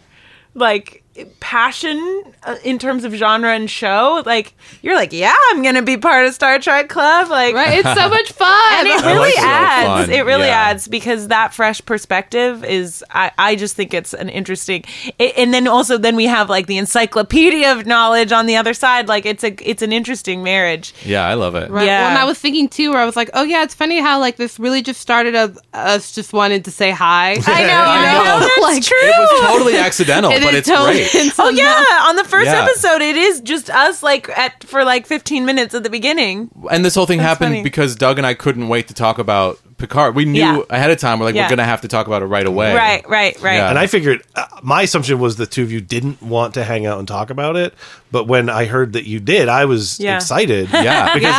like passion uh, in terms of genre and show, like you're like, yeah, I'm gonna be part of Star Trek Club. Like Right. It's so much fun. and it really like it. So adds. It really Yeah. adds because that fresh perspective is. I, I just think it's an interesting. It, and then also then we have like the encyclopedia of knowledge on the other side. Like it's a it's an interesting marriage. Yeah, I love it. Right. Yeah. Well, and I was thinking too, where I was like, oh yeah, it's funny how like this really just started of us just wanting to say hi. I know. I know. That's Like, true. It was totally accidental, It but it's totally- great. and so Oh yeah, now- on the first Yeah. episode, it is just us like at for like 15 minutes at the beginning. And this whole thing That's happened funny. because Doug and I couldn't wait to talk about Picard. We knew Yeah. ahead of time we're like Yeah. we're gonna have to talk about it right away. Right, right, right. Yeah. And I figured uh, my assumption was the two of you didn't want to hang out and talk about it, but when I heard that you did, I was Yeah. excited. Yeah. because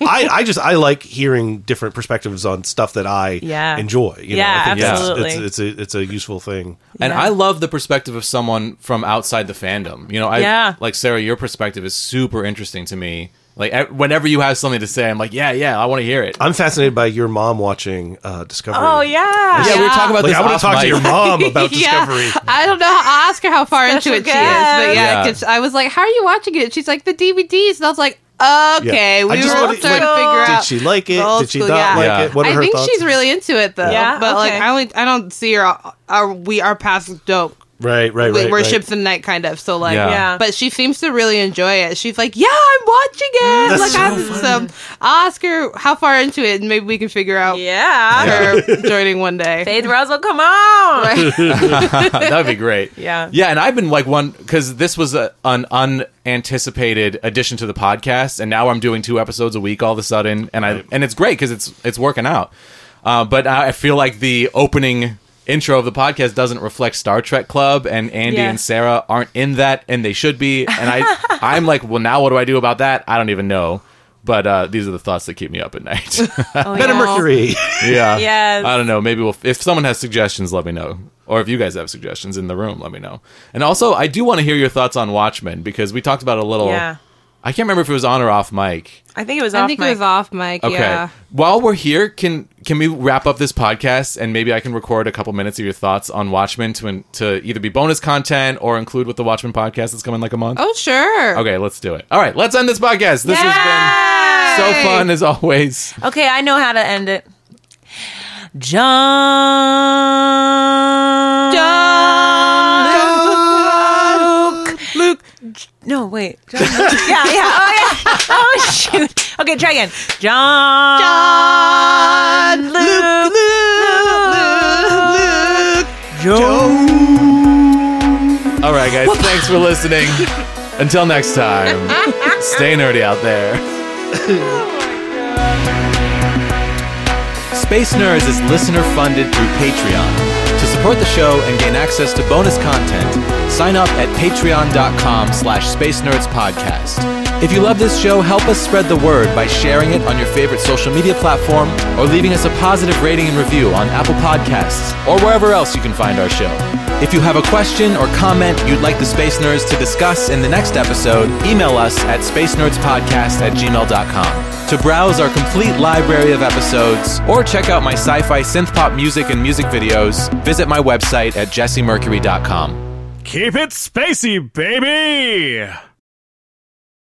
I, I just I like hearing different perspectives on stuff that I Yeah. enjoy. You Yeah, know, I think that's- absolutely. It's, it's a it's a useful thing. And Yeah. I love the perspective of someone from outside the fandom. You know, I Yeah. like Sarah. Your perspective is super interesting to me. Like e- whenever you have something to say, I'm like, yeah, yeah, I want to hear it. I'm fascinated by your mom watching uh, Discovery. oh yeah. yeah, we were talking about Like this. I want to talk to your mom about Discovery. Yeah, I don't know. I'll ask her how far into Special it she is, but yeah, guest. 'cause I was like, "How are you watching it?" She's like, "The DVDs," and I was like, "Okay." Yeah. We I just were wanted- trying to like, figure out. Did she like it? Did she not yeah. like Yeah. it? What are I her think thoughts? she's really into it though. Yeah, but like. I only I don't see her. Our we our paths don't. Right, right, we- right. we're right. ships in the night, kind of. So like, Yeah. Yeah. But she seems to really enjoy it. She's like, "Yeah, I'm watching it." That's like, so I'm, so I'll ask her how far into it, and maybe we can figure out Yeah. her joining one day. Faith Russell, come on. that would be great. Yeah. Yeah, and I've been like one because this was a, an unanticipated addition to the podcast, and now I'm doing two episodes a week all of a sudden, and I and it's great because it's it's working out. Uh, but I feel like the opening intro of the podcast doesn't reflect Star Trek Club, and Andy Yeah. and Sarah aren't in that, and they should be. And I I'm like, well, now what do I do about that? I don't even know. But uh, these are the thoughts that keep me up at night. Oh, Better yeah. Mercury. yeah. Yes. I don't know. Maybe we'll. If someone has suggestions, let me know. Or if you guys have suggestions in the room, let me know. And also, I do want to hear your thoughts on Watchmen because we talked about it a little. Yeah. I can't remember if it was on or off mic. I think it was I off think mic. it was off mic. Okay. Yeah. While we're here, can can we wrap up this podcast and maybe I can record a couple minutes of your thoughts on Watchmen to to either be bonus content or include with the Watchmen podcast that's coming like a month? Oh sure. Okay, let's do it. All right, let's end this podcast. This has been so fun as always. Okay, I know how to end it. John. No, wait. John. yeah, yeah. Oh, yeah. Oh, shoot. Okay, try again. John. John. Luke. Luke, Luke, Joe. All right, guys. Thanks for listening. Until next time, stay nerdy out there. Space Nerds is listener funded through Patreon. Support the show and gain access to bonus content, sign up at patreon.com slash space nerds podcast. If you love this show, help us spread the word by sharing it on your favorite social media platform or leaving us a positive rating and review on Apple Podcasts or wherever else you can find our show. If you have a question or comment you'd like the Space Nerds to discuss in the next episode, email us at spacenerdspodcast at gmail.com. To browse our complete library of episodes or check out my sci fi synth pop music and music videos, visit my website at jessemercury.com. Keep it spacey, baby!